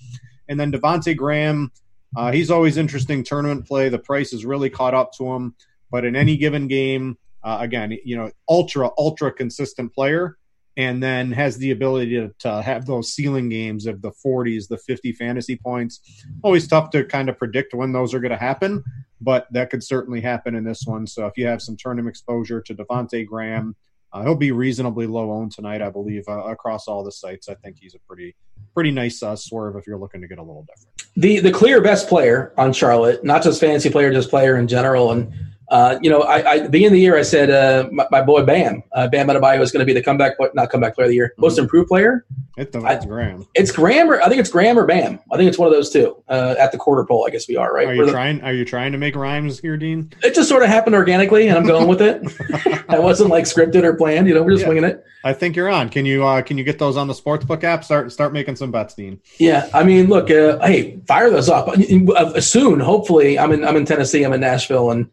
And then Devonte Graham, uh, he's always interesting tournament play. The price has really caught up to him, but in any given game, uh, again, you know, ultra ultra consistent player, and then has the ability to, to have those ceiling games of the 40s, the 50 fantasy points. Always tough to kind of predict when those are going to happen but that could certainly happen in this one. So if you have some tournament exposure to Devonte Graham, uh, he'll be reasonably low owned tonight, I believe, uh, across all the sites. I think he's a pretty pretty nice uh, swerve if you're looking to get a little different. the the clear best player on Charlotte, not just fantasy player, just player in general. And uh, you know, I, I at the beginning of the year, I said uh, my, my boy Bam, uh, Bam Adebayo is going to be the comeback, but not comeback player of the year, most improved player. It, that's Graham. It's Graham, or I think it's Graham or Bam. I think it's one of those two uh, at the quarter poll. I guess we are right. Are We're you the- trying? Are you trying to make rhymes here, Dean? it just sort of happened organically, and I'm going with it. I wasn't like scripted or planned. You know, we're just Yeah. winging it. I think you're on. Can you uh, can you get those on the sportsbook app? Start start making some bets, Dean. Yeah, I mean, look, uh, hey, fire those up uh, soon. Hopefully, I'm in I'm in Tennessee. I'm in Nashville, and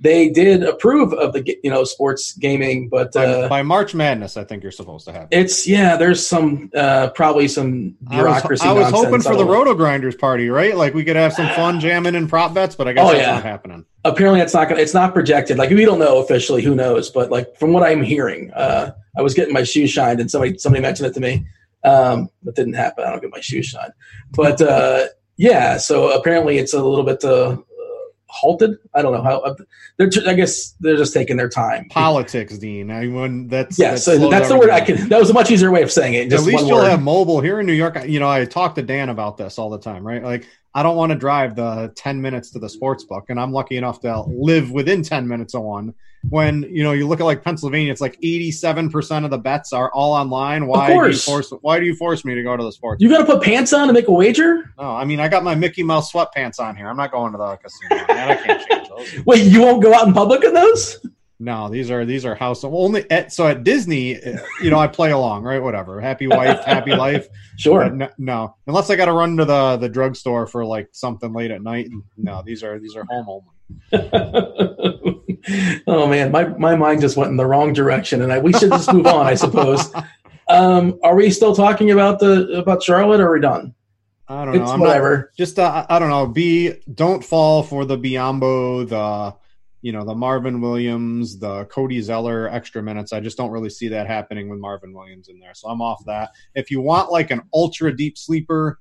they did approve of the you know sports gaming, but By, uh, by March Madness, I think you're supposed to have. it. it's yeah, there's some uh, probably some I was, bureaucracy. I was hoping for the. Roto Grinders party, right? Like we could have some fun jamming and prop bets, but I guess Oh, that's yeah. not happening. Apparently, it's not gonna, it's not projected. Like we don't know officially. Who knows? But like from what I'm hearing, uh, I was getting my shoes shined, and somebody somebody mentioned it to me. Um, that didn't happen. I don't get my shoes shined, but uh, yeah. So apparently, it's a little bit uh, halted. I don't know how. uh, They're, I guess they're just taking their time. Politics, Dean. I mean, that's Yeah, that so that's the word I can. That was a much easier way of saying it. At least you'll word. have mobile here in New York. You know, I talk to Dan about this all the time, right? Like, I don't want to drive the 10 minutes to the sports book, and I'm lucky enough to live within 10 minutes of one. When, you know, you look at like Pennsylvania, it's like 87% of the bets are all online. Why do you force why do you force me to go to the sports you got to put pants on to make a wager. No, I mean, I got my Mickey Mouse sweatpants on here. I'm not going to the casino. Man, I can't change those. Wait, you won't go out in public in those? No, these are these are house only. At, so at Disney, you know, I play along, right? Whatever, happy wife, happy life. Sure. No, no, unless I got to run to the the drugstore for like something late at night. No, these are these are home only. oh man, my my mind just went in the wrong direction, and I, we should just move on, I suppose. Um, are we still talking about the about Charlotte, or are we done? I don't know. It's I'm not, whatever. just uh, I don't know. Be don't fall for the Biyombo, the you know the Marvin Williams, the Cody Zeller extra minutes. I just don't really see that happening with Marvin Williams in there. So I'm off that. If you want like an ultra deep sleeper.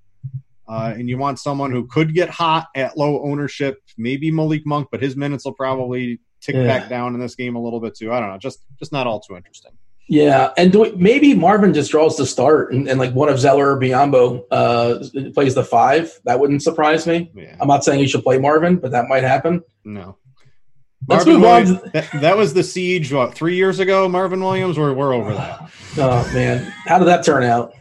Uh, and you want someone who could get hot at low ownership, maybe Malik Monk, but his minutes will probably tick Yeah. back down in this game a little bit too. I don't know, just just not all too interesting. Yeah, and do we, maybe Marvin just draws the start, and, and like one of Zeller or Biyombo uh, plays the five. That wouldn't surprise me. Yeah, I'm not saying you should play Marvin, but that might happen. no. Let's Marvin move on. Williams- that, that was the siege. What three years ago? Marvin Williams. We're we're over that. Oh man, how did that turn out?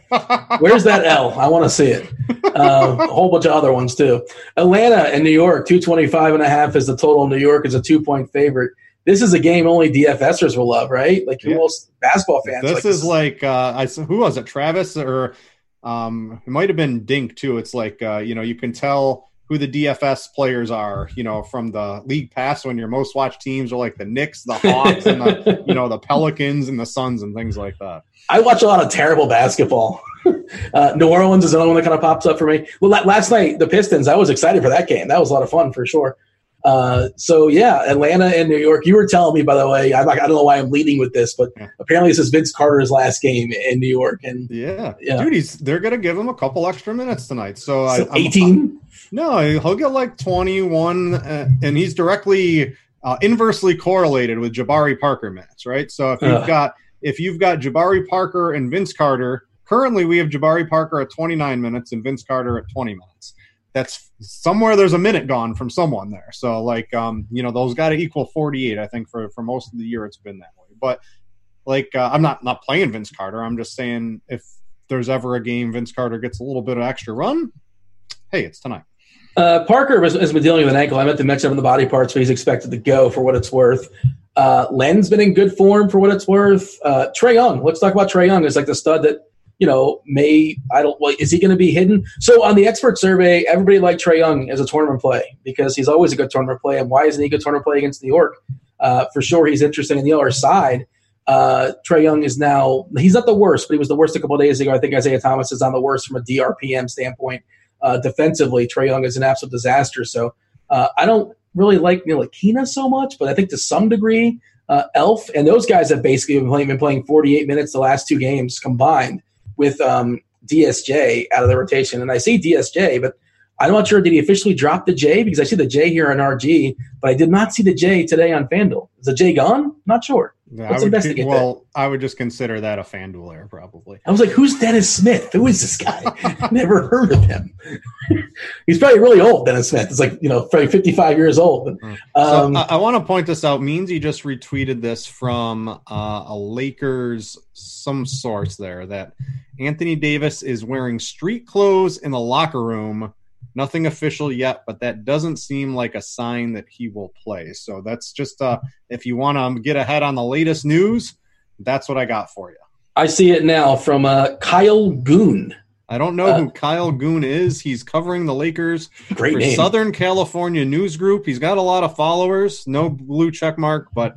Where's that L? I want to see it. Uh, a whole bunch of other ones too. Atlanta and New York, 225 and a half is the total. New York is a two point favorite. This is a game only DFSers will love, right? Like Yeah. most basketball fans. this is like uh, I s- who was it? Travis or um, it might have been Dink too. It's like uh, you know you can tell who the DFS players are. You know from the league pass when your most watched teams are like the Knicks, the Hawks, and the you know the Pelicans and the Suns and things like that. I watch a lot of terrible basketball. uh, New Orleans is another one that kind of pops up for me. Well, last night the Pistons. I was excited for that game. That was a lot of fun for sure. Uh, so yeah, Atlanta and New York. You were telling me, by the way, I'm I don't know why I'm leading with this, but Yeah. apparently this is Vince Carter's last game in New York, and Yeah. Yeah. dude, he's they're gonna give him a couple extra minutes tonight. So, I, so I'm- 18. No, he'll get like 21, uh, and he's directly uh, inversely correlated with Jabari Parker minutes, right? So if you've Ugh. got if you've got Jabari Parker and Vince Carter, currently we have Jabari Parker at 29 minutes and Vince Carter at 20 minutes. That's somewhere there's a minute gone from someone there. So like um, you know, those got to equal 48. I think for for most of the year it's been that way. But like uh, I'm not not playing Vince Carter. I'm just saying if there's ever a game Vince Carter gets a little bit of extra run, hey, it's tonight. Uh, Parker has, been dealing with an ankle. I meant to mention him in the body parts, but he's expected to go for what it's worth. Uh, Len's been in good form for what it's worth. Uh, Trae Young, let's talk about Trae Young. Is like the stud that you know may I don't. Well, is he going to be hidden? So on the expert survey, everybody liked Trae Young as a tournament play because he's always a good tournament play. And why isn't he a good tournament play against New York? Uh, for sure, he's interesting in the other side. Uh, Trae Young is now he's not the worst, but he was the worst a couple days ago. I think Isaiah Thomas is on the worst from a DRPM standpoint. Uh, defensively, Trae Young is an absolute disaster. So uh, I don't really like Ntilikina so much, but I think to some degree, uh, Elf and those guys have basically been playing, been playing 48 minutes the last two games combined with um, DSJ out of the rotation. And I see DSJ, but I'm not sure did he officially drop the J because I see the J here on RG, but I did not see the J today on FanDuel. Is the J gone? Not sure. Yeah, Let's I would, investigate well, I would just consider that a FanDuel error, probably. I was like, who's Dennis Smith? Who is this guy? Never heard of him. He's probably really old, Dennis Smith. It's like, you know, probably 55 years old. Mm. Um, so I, I want to point this out. Meansy just retweeted this from uh, a Lakers some source there that Anthony Davis is wearing street clothes in the locker room. Nothing official yet, but that doesn't seem like a sign that he will play. So that's just uh, if you want to get ahead on the latest news, that's what I got for you. I see it now from uh, Kyle Goon. I don't know Uh, who Kyle Goon is. He's covering the Lakers Great for name. Southern California News Group. He's got a lot of followers, no blue check mark, but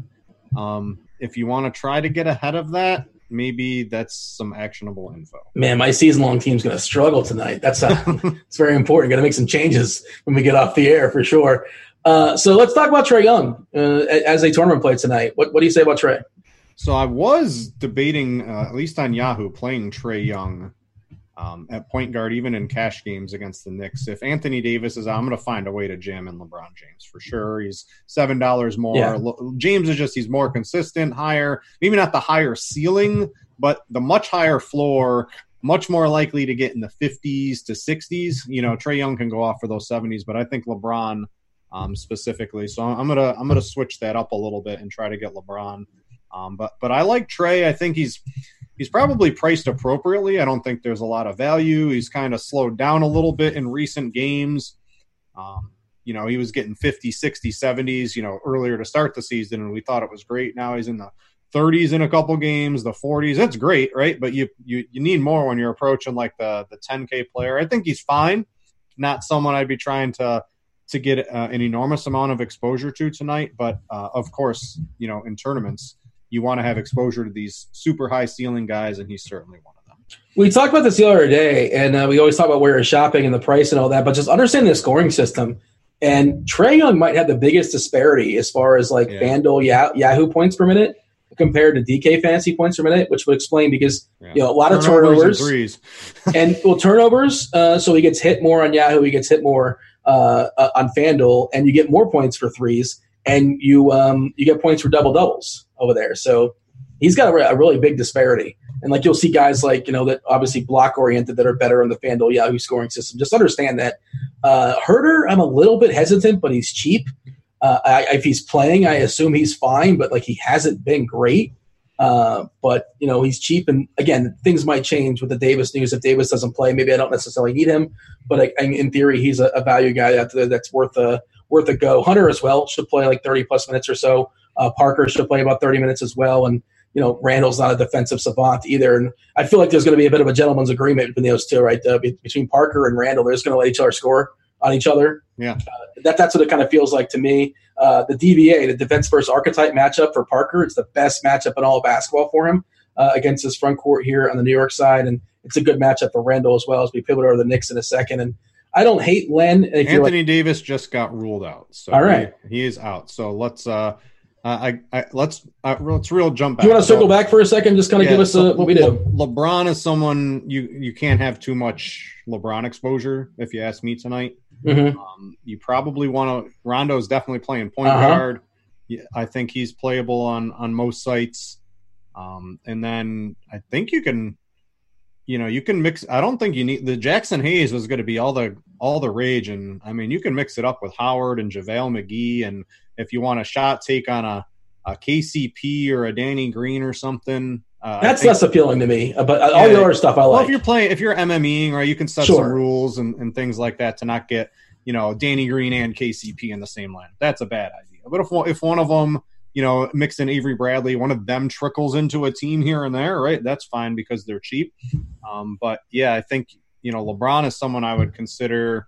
um, if you want to try to get ahead of that, maybe that's some actionable info. Man, my season long team's going to struggle tonight. That's uh, it's very important. Got to make some changes when we get off the air for sure. Uh, so let's talk about Trae Young uh, as a tournament play tonight. What, what do you say about Trae? So I was debating, uh, at least on Yahoo, playing Trae Young um, at point guard, even in cash games against the Knicks. If Anthony Davis is out, I'm going to find a way to jam in LeBron James for sure. He's seven dollars more. Yeah. Lo- James is just he's more consistent, higher, maybe not the higher ceiling, but the much higher floor. Much more likely to get in the 50s to 60s. You know, Trae Young can go off for those 70s, but I think LeBron um, specifically. So I'm gonna I'm gonna switch that up a little bit and try to get LeBron. Um, but but I like Trae. I think he's he's probably priced appropriately. I don't think there's a lot of value. He's kind of slowed down a little bit in recent games. Um, you know, he was getting 50, 60, 70s, you know, earlier to start the season, and we thought it was great. Now he's in the 30s in a couple games, the 40s. That's great, right? But you you you need more when you're approaching like the the 10k player. I think he's fine. Not someone I'd be trying to to get uh, an enormous amount of exposure to tonight, but uh, of course, you know, in tournaments, you want to have exposure to these super high ceiling guys, and he's certainly one of them. We talked about this the other day, and uh, we always talk about where you're shopping and the price and all that, but just understanding the scoring system. And Trae Young might have the biggest disparity as far as like Yeah. FanDuel Yahoo points per minute compared to DK fantasy points per minute, which would explain because Yeah. you know a lot of Turnovers turnovers and threes. and well turnovers. Uh, so he gets hit more on Yahoo, he gets hit more uh, uh, on FanDuel, and you get more points for threes, and you um, you get points for double doubles over there. So he's got a, a really big disparity. And like you'll see guys like you know that obviously block oriented that are better on the FanDuel Yahoo scoring system. Just understand that uh, Huerter, I'm a little bit hesitant, but he's cheap. Uh, I, if he's playing, I assume he's fine, but like he hasn't been great. Uh, but you know he's cheap, and again, things might change with the Davis news. If Davis doesn't play, maybe I don't necessarily need him, but I, I, in theory, he's a, a value guy out there that's worth a worth a go. Hunter as well should play like 30 plus minutes or so. Uh, Parker should play about 30 minutes as well, and you know Randall's not a defensive savant either. And I feel like there's going to be a bit of a gentleman's agreement between those two, right? Uh, be- between Parker and Randall, they're just going to let each other score on each other. Yeah. Uh, that that's what it kind of feels like to me. Uh, the DVA, the defense first archetype matchup for Parker, it's the best matchup in all of basketball for him uh, against his front court here on the New York side, and it's a good matchup for Randall as well as we pivot over to the Knicks in a second. And I don't hate Len. Anthony like, Davis just got ruled out. So All right. he, he is out. So let's uh, I, I let's uh, let's real jump back. do you want to So- circle back for a second? Just kind of Yeah, give us so uh, what we do. Le- LeBron is someone you you can't have too much LeBron exposure. If you ask me tonight, hmm um, you probably want to. Rondo is definitely playing point Uh-huh. guard. I think he's playable on on most sites. Um, and then I think you can, you know, you can mix. I don't think you need the Jaxson Hayes was going to be all the all the rage, and I mean you can mix it up with Howard and JaVale McGee, and if you want a shot take on a a KCP or a Danny Green or something. Uh, That's think- less appealing to me, uh, but all Yeah. the other stuff I well, like. if you're playing, if you're MMEing, right, you can set Sure. some rules and, and things like that to not get, you know, Danny Green and KCP in the same line. That's a bad idea. But if one- if one of them, you know, mixed in Avery Bradley, one of them trickles into a team here and there, right? That's fine because they're cheap. Um, but yeah, I think you know LeBron is someone I would consider,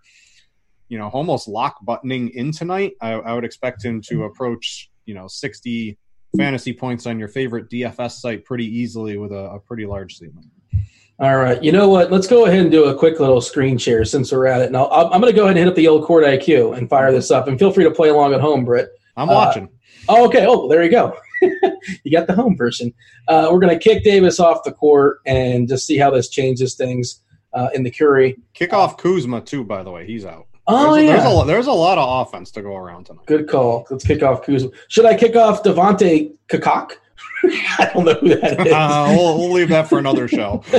you know, almost lock buttoning in tonight. I, I would expect him to approach, you know, sixty fantasy points on your favorite DFS site pretty easily with a, a pretty large ceiling. All right. You know what? Let's go ahead and do a quick little screen share since we're at it. Now, I'm I'm going to go ahead and hit up the old Court IQ and fire this up. And feel free to play along at home, Britt. I'm Uh, watching. Oh, okay. Oh, there you go. you got the home version. Uh, we're going to kick Davis off the court and just see how this changes things uh, in the Curry. Kick off Kuzma too. By the way, he's out. Oh, there's, a, yeah. there's a there's a lot of offense to go around tonight. Good call. Let's kick off Kuzma. Should I kick off Devontae Cacok? I don't know who that is. Uh, we'll, we'll leave that for another show.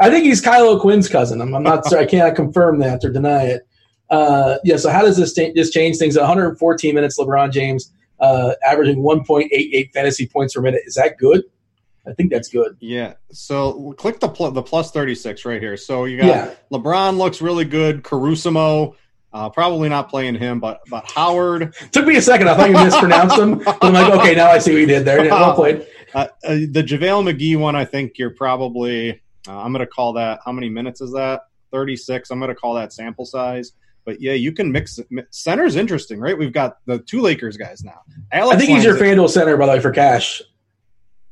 I think he's Kylo Quinn's cousin. I'm, I'm not sure. I can't confirm that or deny it. Uh, yeah. So how does this ta- this change things? 114 minutes. LeBron James uh, averaging 1.88 fantasy points per minute. Is that good? I think that's good. Yeah. So click the pl- the plus thirty six right here. So you got Yeah. LeBron looks really good. Caruso, uh, probably not playing him, but but Howard. Took me a second. I thought you mispronounced him. But I'm like, okay, now I see what you did there. Well played. Uh, uh, the JaVale McGee one, I think you're probably. Uh, I'm going to call that. How many minutes is that? Thirty six. I'm going to call that sample size. But yeah, you can mix. mi- Center's interesting, right? We've got the two Lakers guys now. Alex I think he's your FanDuel center, by the way, for cash.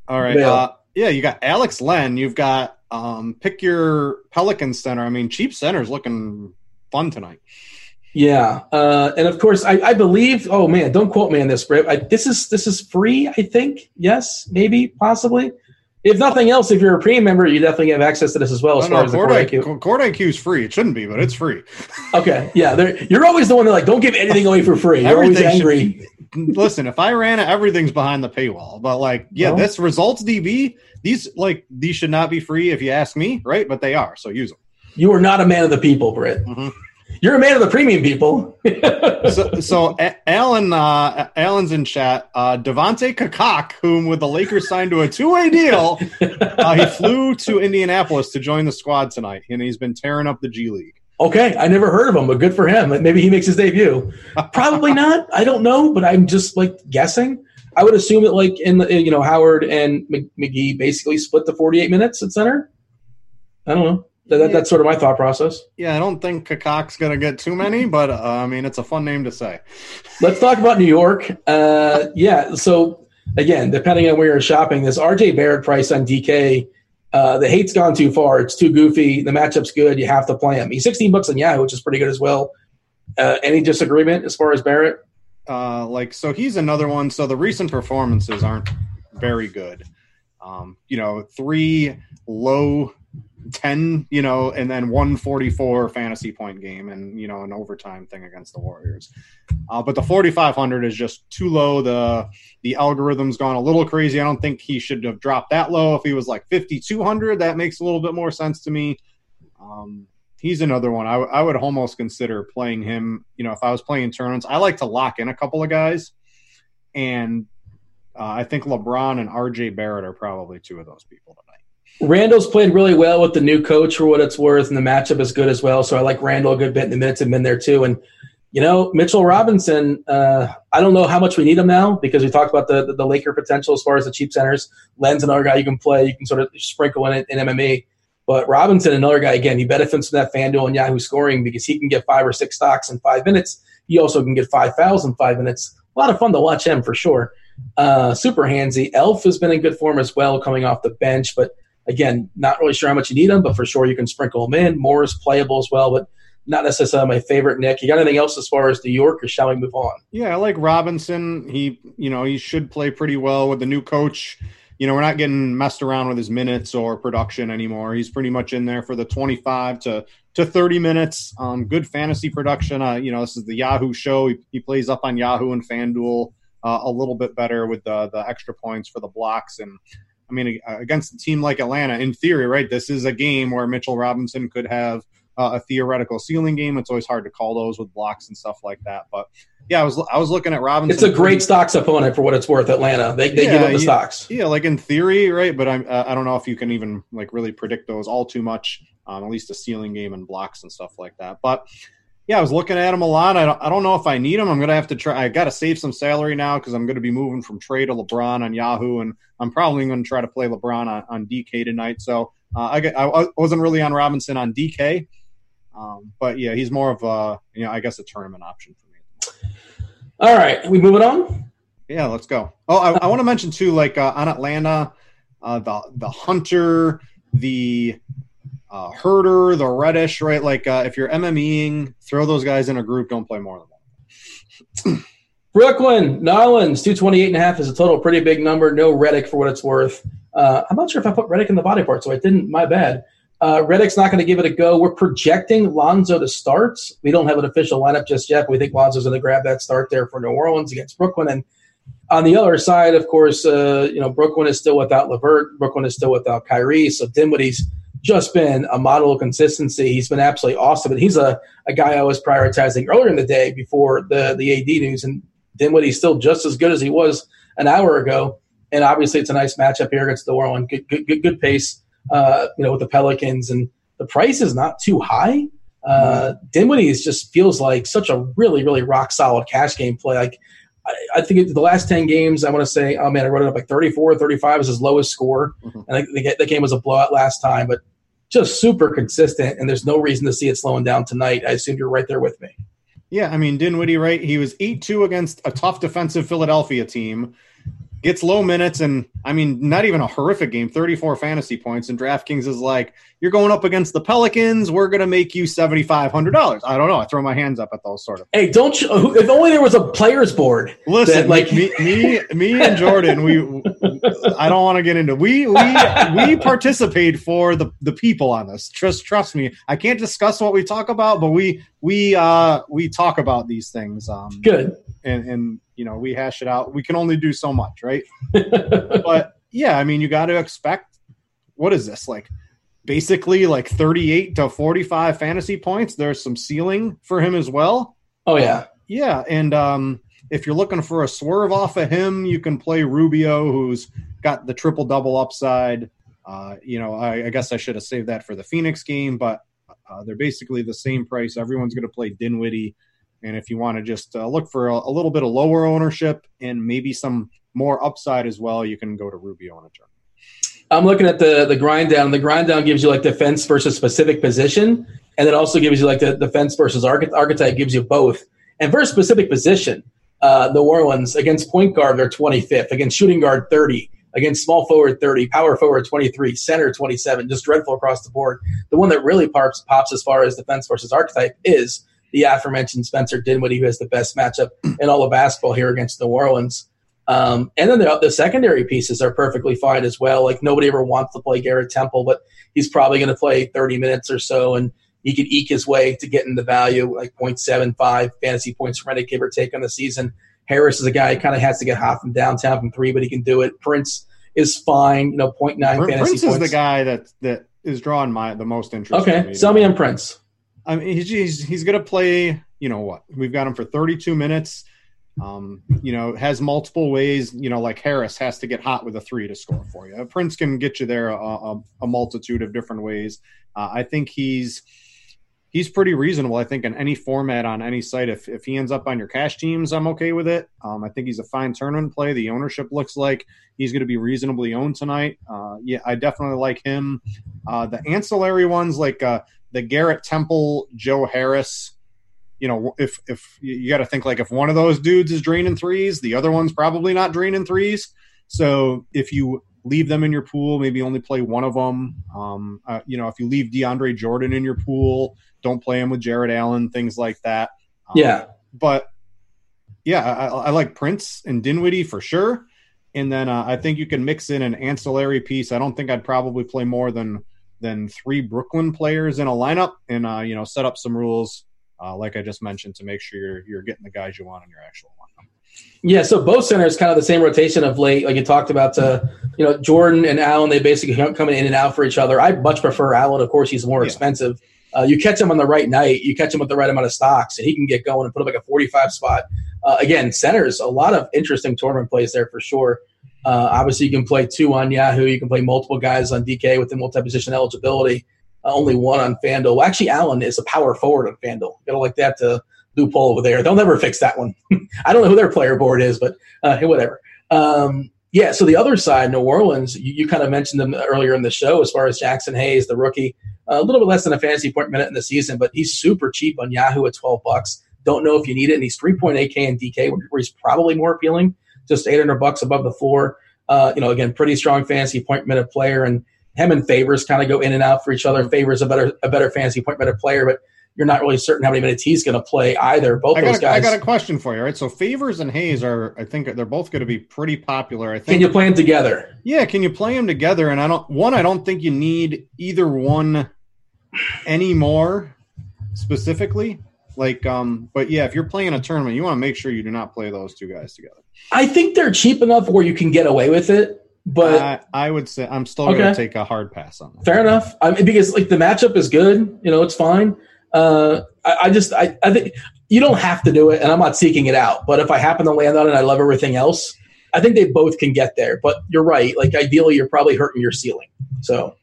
All right. Uh, yeah, you got Alex Len. You've got um, pick your Pelican center. I mean, cheap center's looking fun tonight. Yeah, uh, and of course, I, I believe. Oh man, don't quote me on this, Britt. I, this is this is free. I think. Yes, maybe, possibly. If nothing else, if you're a premium member, you definitely have access to this as well. As far no, as the Court IQ. Court IQ is free. It shouldn't be, but it's free. Okay, yeah, you're always the one that like don't give anything away for free. You're always angry. Listen, if I ran it, everything's behind the paywall. But like, yeah, Well- this results DB. These like these should not be free if you ask me, right? But they are, so use them. You are not a man of the people, Britt. Mhm. You're a man of the premium people. so, so Alan, uh, Alan's in chat. Uh, Devontae Cacok, whom with the Lakers signed to a two-way deal, uh, he flew to Indianapolis to join the squad tonight, and he's been tearing up the G League. Okay, I never heard of him, but good for him. Maybe he makes his debut. Probably not. I don't know, but I'm just like guessing. I would assume that like in the you know Howard and McGee basically split the 48 minutes at center. I don't know. That, that- that's sort of my thought process. Yeah, I don't think Cacok's gonna get too many, but uh, I mean, it's a fun name to say. Let's talk about New York. Uh, yeah. So again, depending on where you're shopping, this RJ Barrett price on DK, uh, the hate's gone too far. It's too goofy. The matchup's good. You have to play him. He's 16 bucks on Yahoo, which is pretty good as well. Uh, any disagreement as far as Barrett? Uh, like, so he's another one. So the recent performances aren't very good. Um, you know, three low 10, you know, and then 144 fantasy point game and, you know, an overtime thing against the Warriors. Uh, but the 4,500 is just too low. The, the algorithm's gone a little crazy. I don't think he should have dropped that low. If he was like 5,200, that makes a little bit more sense to me. Um, he's another one. I, w- I would almost consider playing him. You know, if I was playing tournaments, I like to lock in a couple of guys, and uh, I think LeBron and RJ Barrett are probably two of those people. Randall's played really well with the new coach for what it's worth, and the matchup is good as well. So I like Randall a good bit, and the minutes have been there too. And you know, Mitchell Robinson, uh, I don't know how much we need him now because we talked about the, the, the Laker potential as far as the cheap centers. Len's another guy you can play, you can sort of sprinkle in it in MMA. But Robinson, another guy, again, he benefits from that FanDuel and Yahoo scoring because he can get five or six stocks in five minutes. He also can get five fouls in five minutes. A lot of fun to watch him for sure. Uh, super handsy. Elf has been in good form as well, coming off the bench. But again, not really sure how much you need him, but for sure you can sprinkle him in. Moore is playable as well. But not necessarily my favorite. Nick, you got anything else as far as New York, or shall we move on? Yeah, I like Robinson. He, you know, he should play pretty well with the new coach. You know, we're not getting messed around with his minutes or production anymore. He's pretty much in there for the 25 to to 30 minutes. Um, good fantasy production. Uh, you know, this is the Yahoo show. He, he plays up on Yahoo and FanDuel uh, a little bit better with the the extra points for the blocks and. I mean, against a team like Atlanta, in theory, right? This is a game where Mitchell Robinson could have uh, a theoretical ceiling game. It's always hard to call those with blocks and stuff like that. But yeah, I was I was looking at Robinson. It's a great stocks opponent for what it's worth. Atlanta, they, they yeah, give up the yeah, stocks. Yeah, like in theory, right? But I'm uh, I don't know if you can even like really predict those all too much. Um, at least a ceiling game and blocks and stuff like that. But yeah, I was looking at him a lot. I don't, I don't know if I need him. I'm going to have to try. I got to save some salary now because I'm going to be moving from Trae to LeBron on Yahoo, and I'm probably going to try to play LeBron on, on DK tonight. So uh, I, get, I wasn't really on Robinson on DK. Um, but yeah, he's more of a you know I guess a tournament option for me. All right, we moving on. Yeah, let's go. Oh, I, I want to mention too, like uh, on Atlanta, uh, the the hunter, the uh, herder, the reddish, right? Like uh, if you're MMEing, throw those guys in a group. Don't play more than one. Brooklyn, Nolans, 228 and a half is a total pretty big number. No Redick for what it's worth. Uh, I'm not sure if I put Redick in the body part, so I didn't. My bad. Uh, Redick's not going to give it a go. We're projecting Lonzo to start. We don't have an official lineup just yet. But we think Lonzo's going to grab that start there for New Orleans against Brooklyn. And on the other side, of course, uh, you know Brooklyn is still without Levert. Brooklyn is still without Kyrie. So Dinwiddie's just been a model of consistency. He's been absolutely awesome. And he's a, a guy I was prioritizing earlier in the day before the the AD news. And Dinwiddie's still just as good as he was an hour ago. And obviously, it's a nice matchup here against the Orleans. Good, good, good, good pace uh, you know, with the Pelicans, and the price is not too high. Uh, Dinwiddie is just feels like such a really, really rock solid cash game play. Like, I, I think the last 10 games, I want to say, oh man, I wrote it up like 34 35 was his lowest score. Mm-hmm. And I think the, the game was a blowout last time, but just super consistent. And there's no reason to see it slowing down tonight. I assume you're right there with me. Yeah, I mean, Dinwiddie, right? He was 8 2 against a tough defensive Philadelphia team gets low minutes and I mean not even a horrific game, 34 fantasy points and DraftKings is like you're going up against the Pelicans, we're going to make you $7500. I don't know, I throw my hands up at those sort of. Hey, don't you if only there was a players board. Listen, that, like me me me and Jordan, we I don't want to get into. We we we participate for the the people on this. Trust trust me. I can't discuss what we talk about, but we we uh we talk about these things um Good. And and you know we hash it out. We can only do so much right? But yeah i mean you got to expect what is this like basically like 38 to 45 fantasy points? There's some ceiling for him as well. Oh yeah. Uh, yeah and um if you're looking for a swerve off of him you can play rubio who's got the triple double upside. Uh, you know I, I, guess i should have saved that for the phoenix game but uh, they're basically the same price. Everyone's going to play dinwiddie and if you want to just uh, look for a, a, little bit of lower ownership and maybe some more upside as well, you can go to Rubio on a turn. I'm looking at the the grind down. The grind down gives you like defense versus specific position, and it also gives you like the defense versus archetype gives you both. And for specific position, uh, New Orleans against point guard they're 25th, against shooting guard 30, against small forward 30, power forward 23, center 27, just dreadful across the board. The one that really pops pops as far as defense versus archetype is the aforementioned Spencer Dinwiddie, who has the best matchup in all of basketball here against New Orleans. Um, and then the, the, secondary pieces are perfectly fine as well. Like nobody ever wants to play Garrett Temple, but he's probably going to play 30 minutes or so, and he could eke his way to getting the value like 0.75 fantasy points for any give or take on the season. Harris is a guy who kind of has to get hot from downtown from three, but he can do it. Prince is fine, you know, 0.9 Prince fantasy Prince is the guy that that is drawing my the most interest. Okay, sell me on Prince. I mean, he's he's, he's going to play. You know what? We've got him for 32 minutes. Um, you know, has multiple ways. You know, like Harris has to get hot with a three to score for you. Prince can get you there a, a, a multitude of different ways. Uh, I think he's he's pretty reasonable. I think in any format on any site, if if he ends up on your cash teams, I'm okay with it. Um, I think he's a fine tournament play. The ownership looks like he's going to be reasonably owned tonight. Uh, yeah, I definitely like him. Uh, the ancillary ones like uh, the Garrett Temple, Joe Harris. You know, if if you got to think like if one of those dudes is draining threes, the other one's probably not draining threes. So if you leave them in your pool. Maybe only play one of them. Um, uh, you know, if you leave DeAndre Jordan in your pool, don't play him with Jarrett Allen. Things like that. Um, yeah, but yeah, I, I, like Prince and Dinwiddie for sure. And then uh, I think you can mix in an ancillary piece. I don't think I'd probably play more than than three Brooklyn players in a lineup, and uh, you know, set up some rules uh, like I just mentioned to make sure you're you're getting the guys you want in your actual lineup. Yeah, so both centers kind of the same rotation of late, like you talked about. To you know, Jordan and Allen, they basically coming in and out for each other. I much prefer Allen. Of course, he's more yeah. expensive. Uh, you catch him on the right night, you catch him with the right amount of stocks, and he can get going and put up like a 45 spot. Uh, again, centers, a lot of interesting tournament plays there for sure. Uh, obviously, you can play two on Yahoo. You can play multiple guys on DK with the multi-position eligibility. Uh, only one on FanDuel. Well, actually, Allen is a power forward on FanDuel. Gotta like that to loophole over there. They'll never fix that one. I don't know who their player board is, but uh, whatever. Um, yeah, so the other side, New Orleans, you, you, kind of mentioned them earlier in the show as far as Jaxson Hayes, the rookie, a little bit less than a fantasy point minute in the season, but he's super cheap on Yahoo at 12 bucks. Don't know if you need it. And he's 3.8K in DK, where he's probably more appealing, just 800 bucks above the floor. Uh, you know, again, pretty strong fantasy point minute player. And him and Favors kind of go in and out for each other. Favors a better a better fantasy point minute player, but you're not really certain how many minutes he's going to play either. Both those guys. I got a question for you. Right, so Favors and Hayes are, I think, they're both going to be pretty popular. I think. Can you play them together? Yeah, can you play them together? And I don't. One, I don't think you need either one anymore specifically. Like, um, but yeah, if you're playing a tournament, you want to make sure you do not play those two guys together. I think they're cheap enough where you can get away with it. But I, I would say I'm still okay. going to take a hard pass on that. Fair enough. I mean, because like the matchup is good, you know, it's fine. Uh, I, I, just I, I think you don't have to do it, and I'm not seeking it out. But if I happen to land on it, and I love everything else. I think they both can get there. But you're right. Like ideally, you're probably hurting your ceiling. So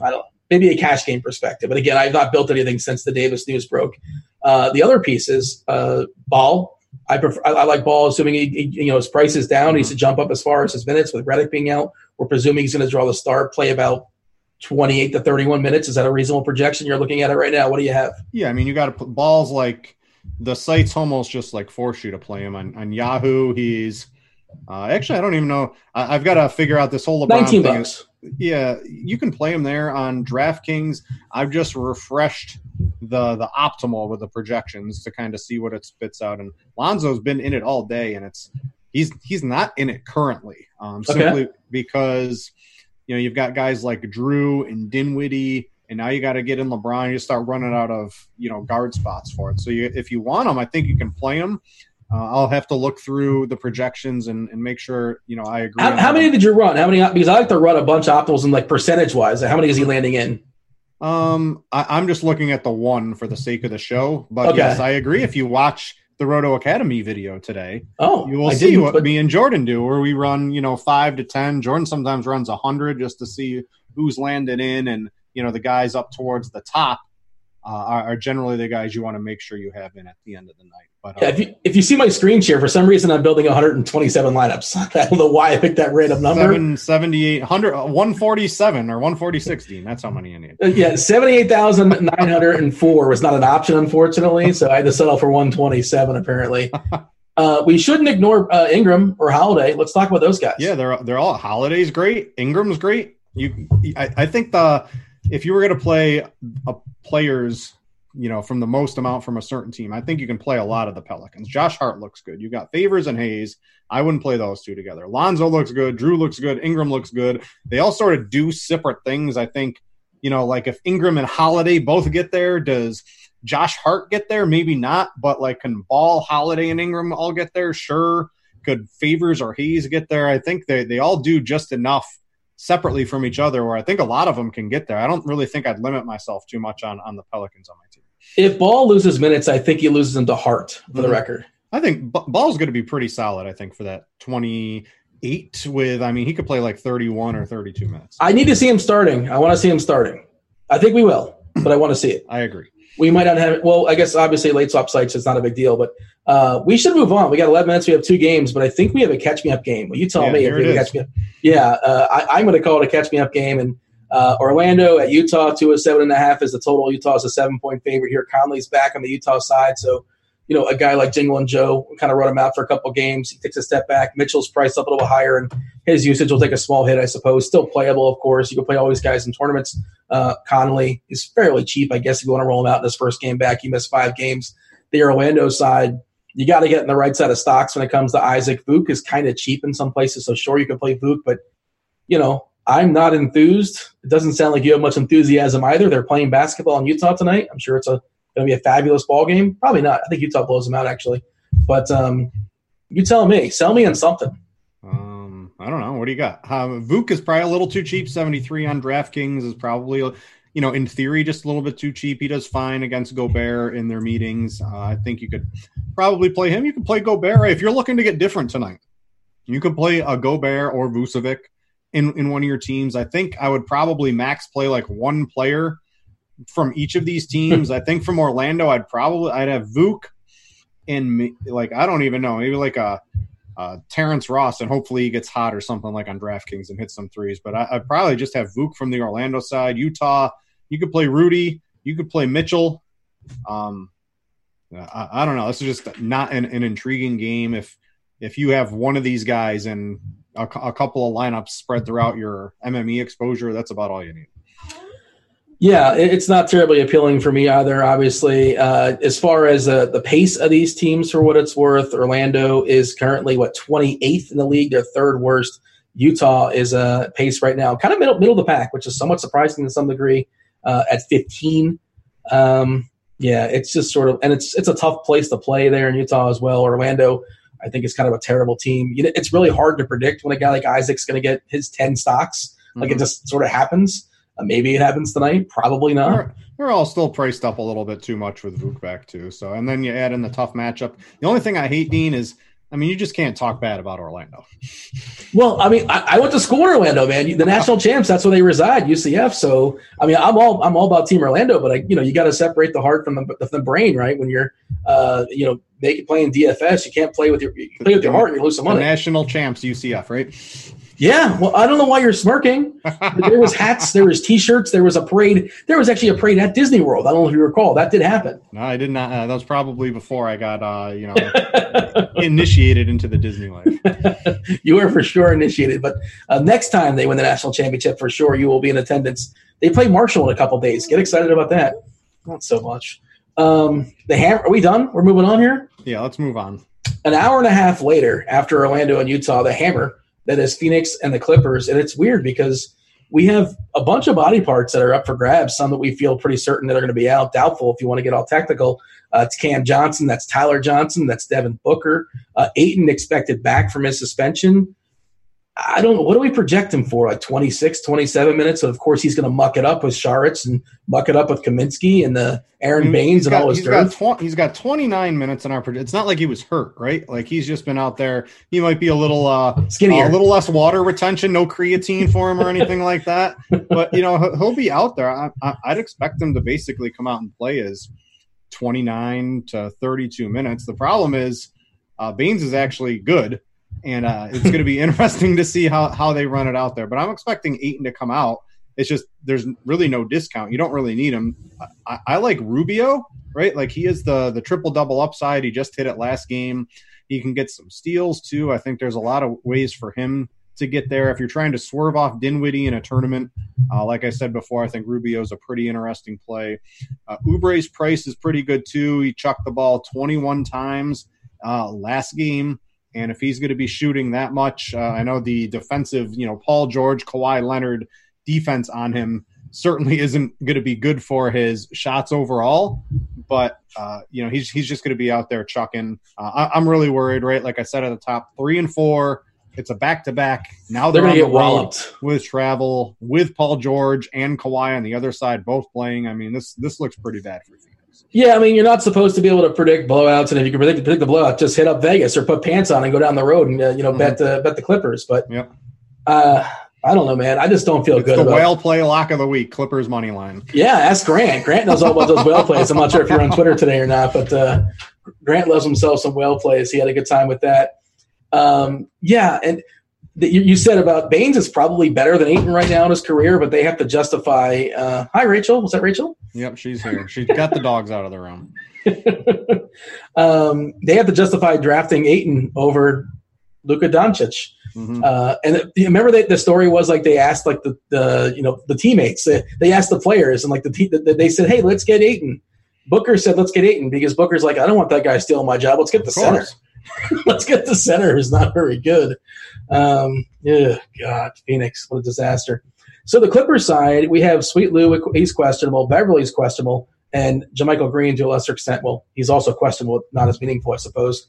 I don't maybe a cash game perspective. But again, I've not built anything since the Davis news broke. Uh, the other piece is uh, Ball. I prefer. I, I like Ball, assuming he, he, you know his price is down. He needs to jump up as far as his minutes with Redick being out. We're presuming he's going to draw the start, play about 28 to 31 minutes. Is that a reasonable projection? You're looking at it right now. What do you have? Yeah, I mean, you got to put balls like the sites almost just like force you to play him on, on Yahoo. He's uh, actually, I don't even know. I, have got to figure out this whole LeBron 19 thing. bucks. Yeah, you can play him there on DraftKings. I've just refreshed the the optimal with the projections to kind of see what it spits out. And Lonzo's been in it all day, and it's he's he's not in it currently, um, simply because you know you've got guys like Drew and Dinwiddie, and now you got to get in LeBron. You start running out of you know guard spots for it. So you, if you want them, I think you can play them. Uh, I'll have to look through the projections and, and make sure you know I agree. How, how many did you run? How many? Because I like to run a bunch of optimals and like percentage wise. How many is he landing in? Um, I, am just looking at the one for the sake of the show, but okay. yes, I agree. If you watch the Roto Academy video today, oh, you will I see what but... me and Jordan do, where we run you know five to ten. Jordan sometimes runs a hundred just to see who's landed in, and you know the guys up towards the top are, are, generally the guys you want to make sure you have in at the end of the night. But yeah, if you if you see my screen share, for some reason I'm building 127 lineups. I don't know why I picked that random number. 778 100 uh, 147 or 146 That's how many I need. Uh, yeah, 78,904 was not an option unfortunately, so I had to settle for 127 apparently. Uh, we shouldn't ignore uh, Ingram or Holiday. Let's talk about those guys. Yeah, they're they're all Holiday's great. Ingram's great. You, I, I think the if you were going to play a players you know, from the most amount from a certain team. I think you can play a lot of the Pelicans. Josh Hart looks good. You got Favors and Hayes. I wouldn't play those two together. Lonzo looks good. Drew looks good. Ingram looks good. They all sort of do separate things. I think, you know, like if Ingram and Holiday both get there, does Josh Hart get there? Maybe not. But like, can Ball, Holiday, and Ingram all get there? Sure. Could Favors or Hayes get there? I think they, they all do just enough separately from each other where I think a lot of them can get there. I don't really think I'd limit myself too much on, on the Pelicans on my team. If Ball loses minutes, I think he loses them to Hart for mm-hmm. the record. I think Ball's going to be pretty solid. I think for that twenty eight with. I mean, he could play like thirty one or thirty two minutes. I need to see him starting. I want to see him starting. I think we will, but I want to see it. I agree. We might not have. Well, I guess obviously late swap sites is not a big deal, but uh, we should move on. We got 11 minutes. We have two games, but I think we have a catch me up game. Well, you tell yeah, me if we catch me up. Yeah, uh, I, am going to call it a catch me up game, and uh, Orlando at Utah, two of seven and a half is the total. Utah is a seven point favorite here. Conley's back on the Utah side, so you know, a guy like Jingle and Joe kind of run him out for a couple games. He takes a step back. Mitchell's priced up a little higher, and his usage will take a small hit, I suppose. Still playable, of course. You can play all these guys in tournaments. Uh, Conley is fairly cheap, I guess, if you want to roll him out in his first game back. He missed five games. The Orlando side, you got to get in the right side of stocks when it comes to Isaac. Vuk is kind of cheap in some places, so sure, you can play Vuk, but, you know, I'm not enthused. It doesn't sound like you have much enthusiasm either. They're playing basketball in Utah tonight. I'm sure it's a going to be a fabulous ball game? Probably not. I think Utah blows them out actually. But um, you tell me. Sell me on something. Um, I don't know. What do you got? Uh, Vuk is probably a little too cheap. Seventy three on DraftKings is probably, you know, in theory, just a little bit too cheap. He does fine against Gobert in their meetings. Uh, I think you could probably play him. You can play Gobert if you're looking to get different tonight. You could play a Gobert or Vucevic in in one of your teams. I think I would probably max play like one player from each of these teams. I think from Orlando, I'd probably I'd have Vuk and like I don't even know, maybe like a, a Terrence Ross, and hopefully he gets hot or something like on DraftKings and hits some threes. But I, would probably just have Vuk from the Orlando side. Utah, you could play Rudy, you could play Mitchell. Um, I, I don't know. This is just not an, an, intriguing game. If if you have one of these guys and a, a couple of lineups spread throughout your MME exposure, that's about all you need. Yeah, it's not terribly appealing for me either. Obviously, uh, as far as uh, the pace of these teams, for what it's worth, Orlando is currently what 28th in the league. They're third worst. Utah is a uh, pace right now, kind of middle middle of the pack, which is somewhat surprising to some degree. Uh, at 15, um, yeah, it's just sort of, and it's it's a tough place to play there in Utah as well. Orlando, I think, is kind of a terrible team. You know, it's really hard to predict when a guy like Isaac's going to get his 10 stocks. Like mm-hmm. it just sort of happens. Uh, maybe it happens tonight. Probably not. We're, we're, all still priced up a little bit too much with Vuk back too. So, and then you add in the tough matchup. The only thing I hate, Dean, is I mean, you just can't talk bad about Orlando. Well, I mean, I, I went to school in Orlando, man. The national champs, that's where they reside, UCF. So, I mean, I'm all I'm all about Team Orlando, but I, you know, you got to separate the heart from the, the brain, right? When you're, uh, you know, make playing DFS, you can't play with your you play with your heart and you lose some money. The national champs, UCF, right? Yeah, well, I don't know why you're smirking. there was hats, there was T-shirts, there was a parade. There was actually a parade at Disney World. I don't know if you recall. That did happen. No, I did not. Uh, that was probably before I got, uh, you know, initiated into the Disney life. you were for sure initiated, but uh, next time they win the national championship, for sure you will be in attendance. They play Marshall in a couple days. Get excited about that. Not so much. Um, the ham. Are we done? We're moving on here. Yeah, let's move on. An hour and a half later, after Orlando and Utah, the Hammer that is Phoenix and the Clippers. And it's weird because we have a bunch of body parts that are up for grabs, some that we feel pretty certain that are going to be out. Doubtful if you want to get all technical. Uh, it's Cam Johnson, that's Tyler Johnson, that's Devin Booker. Uh, Ayton expected back from his suspension. I don't know. What do we project him for? Like 26, 27 minutes? So, of course, he's going to muck it up with Saric and muck it up with Kaminsky and the Aron I mean, Baynes and got, all his he's dirt. Got tw- he's got 29 minutes in our project. It's not like he was hurt, right? Like he's just been out there. He might be a little uh, skinnier, uh, a little less water retention, no creatine for him or anything like that. But, you know, he'll be out there. I, I, I'd expect him to basically come out and play as 29 to 32 minutes. The problem is uh, Baynes is actually good and uh, it's going to be interesting to see how how they run it out there. But I'm expecting Ayton to come out. It's just there's really no discount. You don't really need him. I, I like Rubio, right? Like he is the the triple double upside. He just hit it last game. He can get some steals too. I think there's a lot of ways for him to get there. If you're trying to swerve off Dinwiddie in a tournament, uh, like I said before, I think Rubio's a pretty interesting play. Uh, Oubre's price is pretty good too. He chucked the ball 21 times uh, last game. And if he's going to be shooting that much, uh, I know the defensive, you know, Paul George, Kawhi Leonard defense on him certainly isn't going to be good for his shots overall. But uh, you know, he's he's just going to be out there chucking. Uh, I, am really worried, right? Like I said at the top, three and four. It's a back to back. Now they're, they're going to get walloped with travel with Paul George and Kawhi on the other side, both playing. I mean, this this looks pretty bad for you. Yeah, I mean, you're not supposed to be able to predict blowouts, and if you can predict, predict the blowout, just hit up Vegas or put pants on and go down the road and uh, you know mm-hmm. bet the bet the Clippers. But yep. uh, I don't know, man. I just don't feel it's good. The about whale play lock of the week, Clippers money line. Yeah, ask Grant. Grant knows all about those whale plays. I'm not sure if you're on Twitter today or not, but uh, Grant loves himself some whale plays. He had a good time with that. Um, yeah, and you, you, said about Baynes is probably better than Ayton right now in his career, but they have to justify. Uh, hi, Rachel. Was that Rachel? Yep, she's here. She got the dogs out of the room. um, they have to justify drafting Ayton over Luka Doncic. Mm-hmm. Uh, and remember that the story was like they asked like the, the you know the teammates they, they asked the players and like the, te- the, they said hey let's get Ayton. Booker said let's get Ayton because Booker's like I don't want that guy stealing my job. Let's get the center. let's get the center who's not very good. Um, yeah, God, Phoenix, what a disaster. So the Clippers side, we have Sweet Lou, he's questionable. Beverley's questionable and JaMychal Green to a lesser extent. Well, he's also questionable, not as meaningful, I suppose.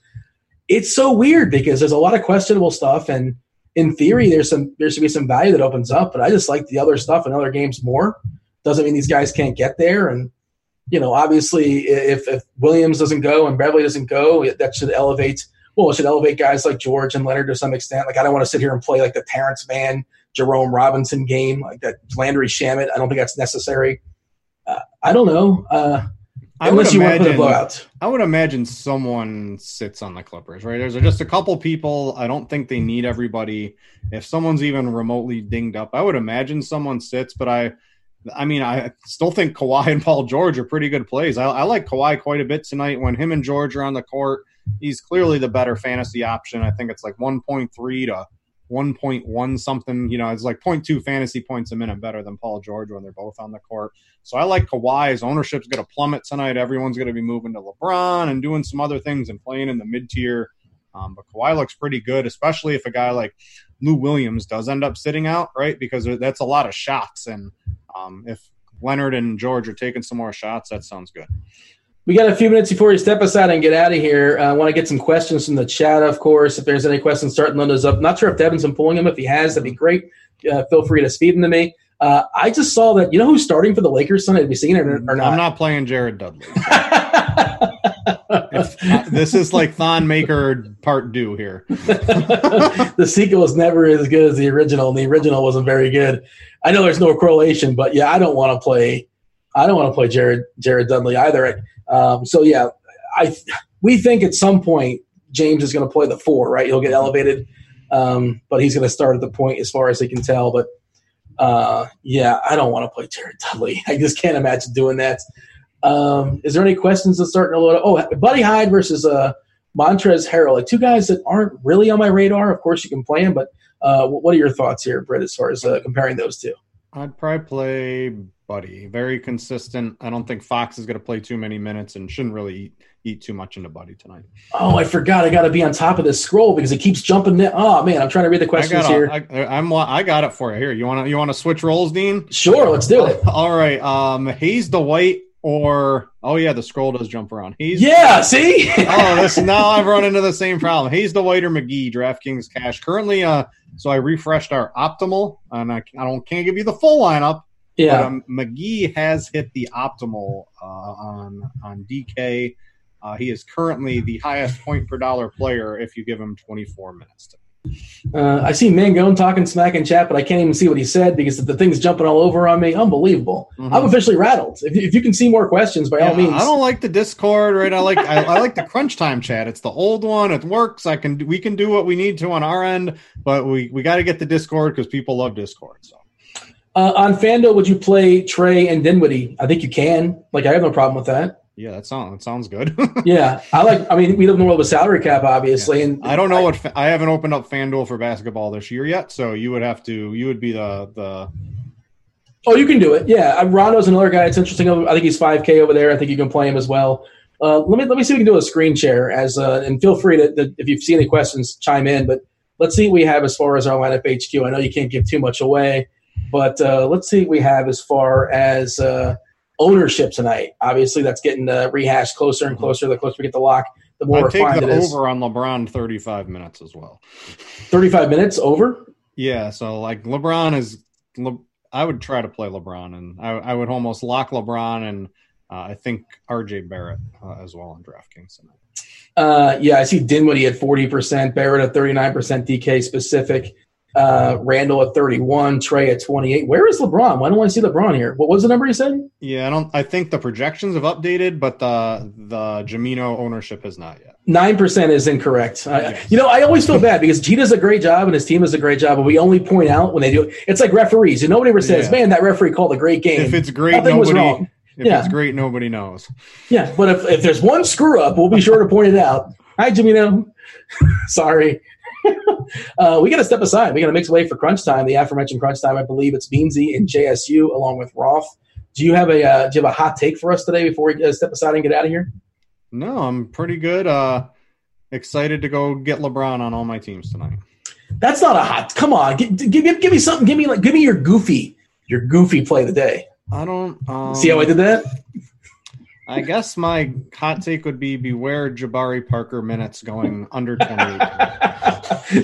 It's so weird because there's a lot of questionable stuff, and in theory, there's some there should be some value that opens up. But I just like the other stuff in other games more. Doesn't mean these guys can't get there, and you know, obviously, if, if Williams doesn't go and Beverley doesn't go, that should elevate. Well, it should elevate guys like George and Leonard to some extent. Like I don't want to sit here and play like the Terance Mann, Jerome Robinson game, like that Landry Shamet. I don't think that's necessary. Uh, I don't know. Uh, I would imagine, I would imagine someone sits on the Clippers, right? There's just a couple people. I don't think they need everybody. If someone's even remotely dinged up, I would imagine someone sits. But I, I mean, I still think Kawhi and Paul George are pretty good plays. I, I like Kawhi quite a bit tonight. When him and George are on the court, he's clearly the better fantasy option. I think it's like 1.3 to 1.1 something. You know, it's like 0.2 fantasy points a minute better than Paul George when they're both on the court. So I like Kawhi's ownership's going to plummet tonight. Everyone's going to be moving to LeBron and doing some other things and playing in the mid tier. Um, but Kawhi looks pretty good, especially if a guy like Lou Williams does end up sitting out, right? Because that's a lot of shots. And um, if Leonard and George are taking some more shots, that sounds good. We got a few minutes before you step aside and get out of here. Uh, I want to get some questions from the chat, of course. If there's any questions, start loading those up. Not sure if Devin's been pulling them. If he has, that'd be great. Uh, feel free to speed them to me. Uh, I just saw that. You know who's starting for the Lakers tonight? Have you seen it or, or not? I'm not playing Jared Dudley. this is like Thon Maker part two here. the sequel is never as good as the original, and the original wasn't very good. I know there's no correlation, but yeah, I don't want to play. I don't want to play Jared Jared Dudley either. Um, so yeah, I we think at some point James is going to play the four, right? He'll get elevated, um, but he's going to start at the point as far as he can tell. But uh, yeah, I don't want to play Jared Dudley. I just can't imagine doing that. Um, is there any questions that starting to load? Oh, Buddy Hield versus uh, Montrezl Harrell, like two guys that aren't really on my radar. Of course, you can play them, but uh, what are your thoughts here, Brett, as far as uh, comparing those two? I'd probably play Buddy. Very consistent. I don't think Fox is going to play too many minutes and shouldn't really eat, eat too much into Buddy tonight. Oh, I forgot. I got to be on top of this scroll because it keeps jumping. Oh man, I'm trying to read the questions I here. I, I'm I got it for you. Here, you want to you want to switch roles, Dean? Sure, let's do it. All right. Um, Hayes white or oh yeah, the scroll does jump around. He's yeah. See. oh, this now I've run into the same problem. Hayes Dwight or McGee DraftKings cash currently. Uh, so I refreshed our optimal, and I, I don't can't give you the full lineup yeah. But, um, McGee has hit the optimal uh, on on DK. Uh, he is currently the highest point per dollar player if you give him 24 minutes. Uh, I see Mangone talking smack in chat, but I can't even see what he said because the thing's jumping all over on me. Unbelievable! Mm-hmm. I'm officially rattled. If, if, you can see more questions, by yeah, all means. I don't like the Discord, right? I like I, I, like the Crunch Time chat. It's the old one. It works. I can we can do what we need to on our end, but we we got to get the Discord because people love Discord. So. Uh, on FanDuel, would you play Trae and Dinwiddie? I think you can. Like, I have no problem with that. Yeah, that sounds that sounds good. yeah, I like. I mean, we live in the world with salary cap, obviously, yeah. and I don't know I, what I haven't opened up FanDuel for basketball this year yet. So you would have to. You would be the the. Oh, you can do it. Yeah, uh, Rondo's another guy. It's interesting. I think he's five K over there. I think you can play him as well. Uh, let me let me see if we can do a screen share as uh, and feel free to, to if you see any questions chime in. But let's see what we have as far as our lineup HQ. I know you can't give too much away. But uh, let's see what we have as far as uh, ownership tonight. Obviously, that's getting uh, rehashed closer and closer. The closer we get the lock, the more I take the over on LeBron 35 minutes as well. 35 minutes over? Yeah. So, like, LeBron is. Le, I would try to play LeBron, and I, I would almost lock LeBron and uh, I think RJ Barrett uh, as well on DraftKings tonight. Uh, yeah, I see Dinwiddie at 40%, Barrett at 39%, DK specific uh, Randle at 31, Trae at 28. Where is LeBron? Why don't I see LeBron here? What was the number you said? Yeah, I don't. I think the projections have updated, but the the Jamino ownership has not yet. Nine percent is incorrect. I, you know, I always feel bad because he does a great job and his team does a great job, but we only point out when they do it. It's like referees. And nobody ever says, yeah. "Man, that referee called a great game." If it's great, Nothing nobody If Yeah. it's great, nobody knows. Yeah, but if, if there's one screw up, we'll be sure to point it out. Hi, Jamino. Sorry. uh, we got to step aside. We got to make way for crunch time. The aforementioned crunch time. I believe it's Beansy and JSU along with Roth. Do you have a uh, do you have a hot take for us today before we uh, step aside and get out of here? No, I'm pretty good. Uh, excited to go get LeBron on all my teams tonight. That's not a hot. Come on, give, give, give, give me something. Give me like give me your goofy your goofy play of the day. I don't um, See how I did that? I guess my hot take would be beware Jabari Parker minutes going under 28.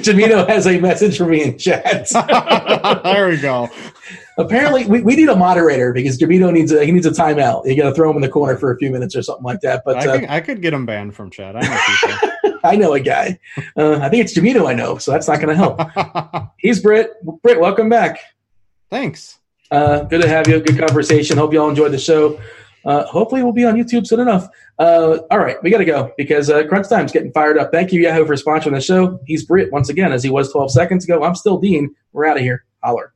Jamino has a message for me in chat. there we go. Apparently, we, we need a moderator because Jamino needs a he needs a timeout. You got to throw him in the corner for a few minutes or something like that. But I uh, could, I could get him banned from chat. I know people. I know a guy. Uh, I think it's Jamino I know, so that's not going to help. He's Britt. Britt, welcome back. Thanks. Uh, good to have you. Good conversation. Hope you all enjoyed the show. Uh, hopefully, we'll be on YouTube soon enough. Uh, all right, we got to go because uh, Crunch Time's getting fired up. Thank you, Yahoo, for sponsoring the show. He's Britt once again, as he was 12 seconds ago. I'm still Dean. We're out of here. Holler.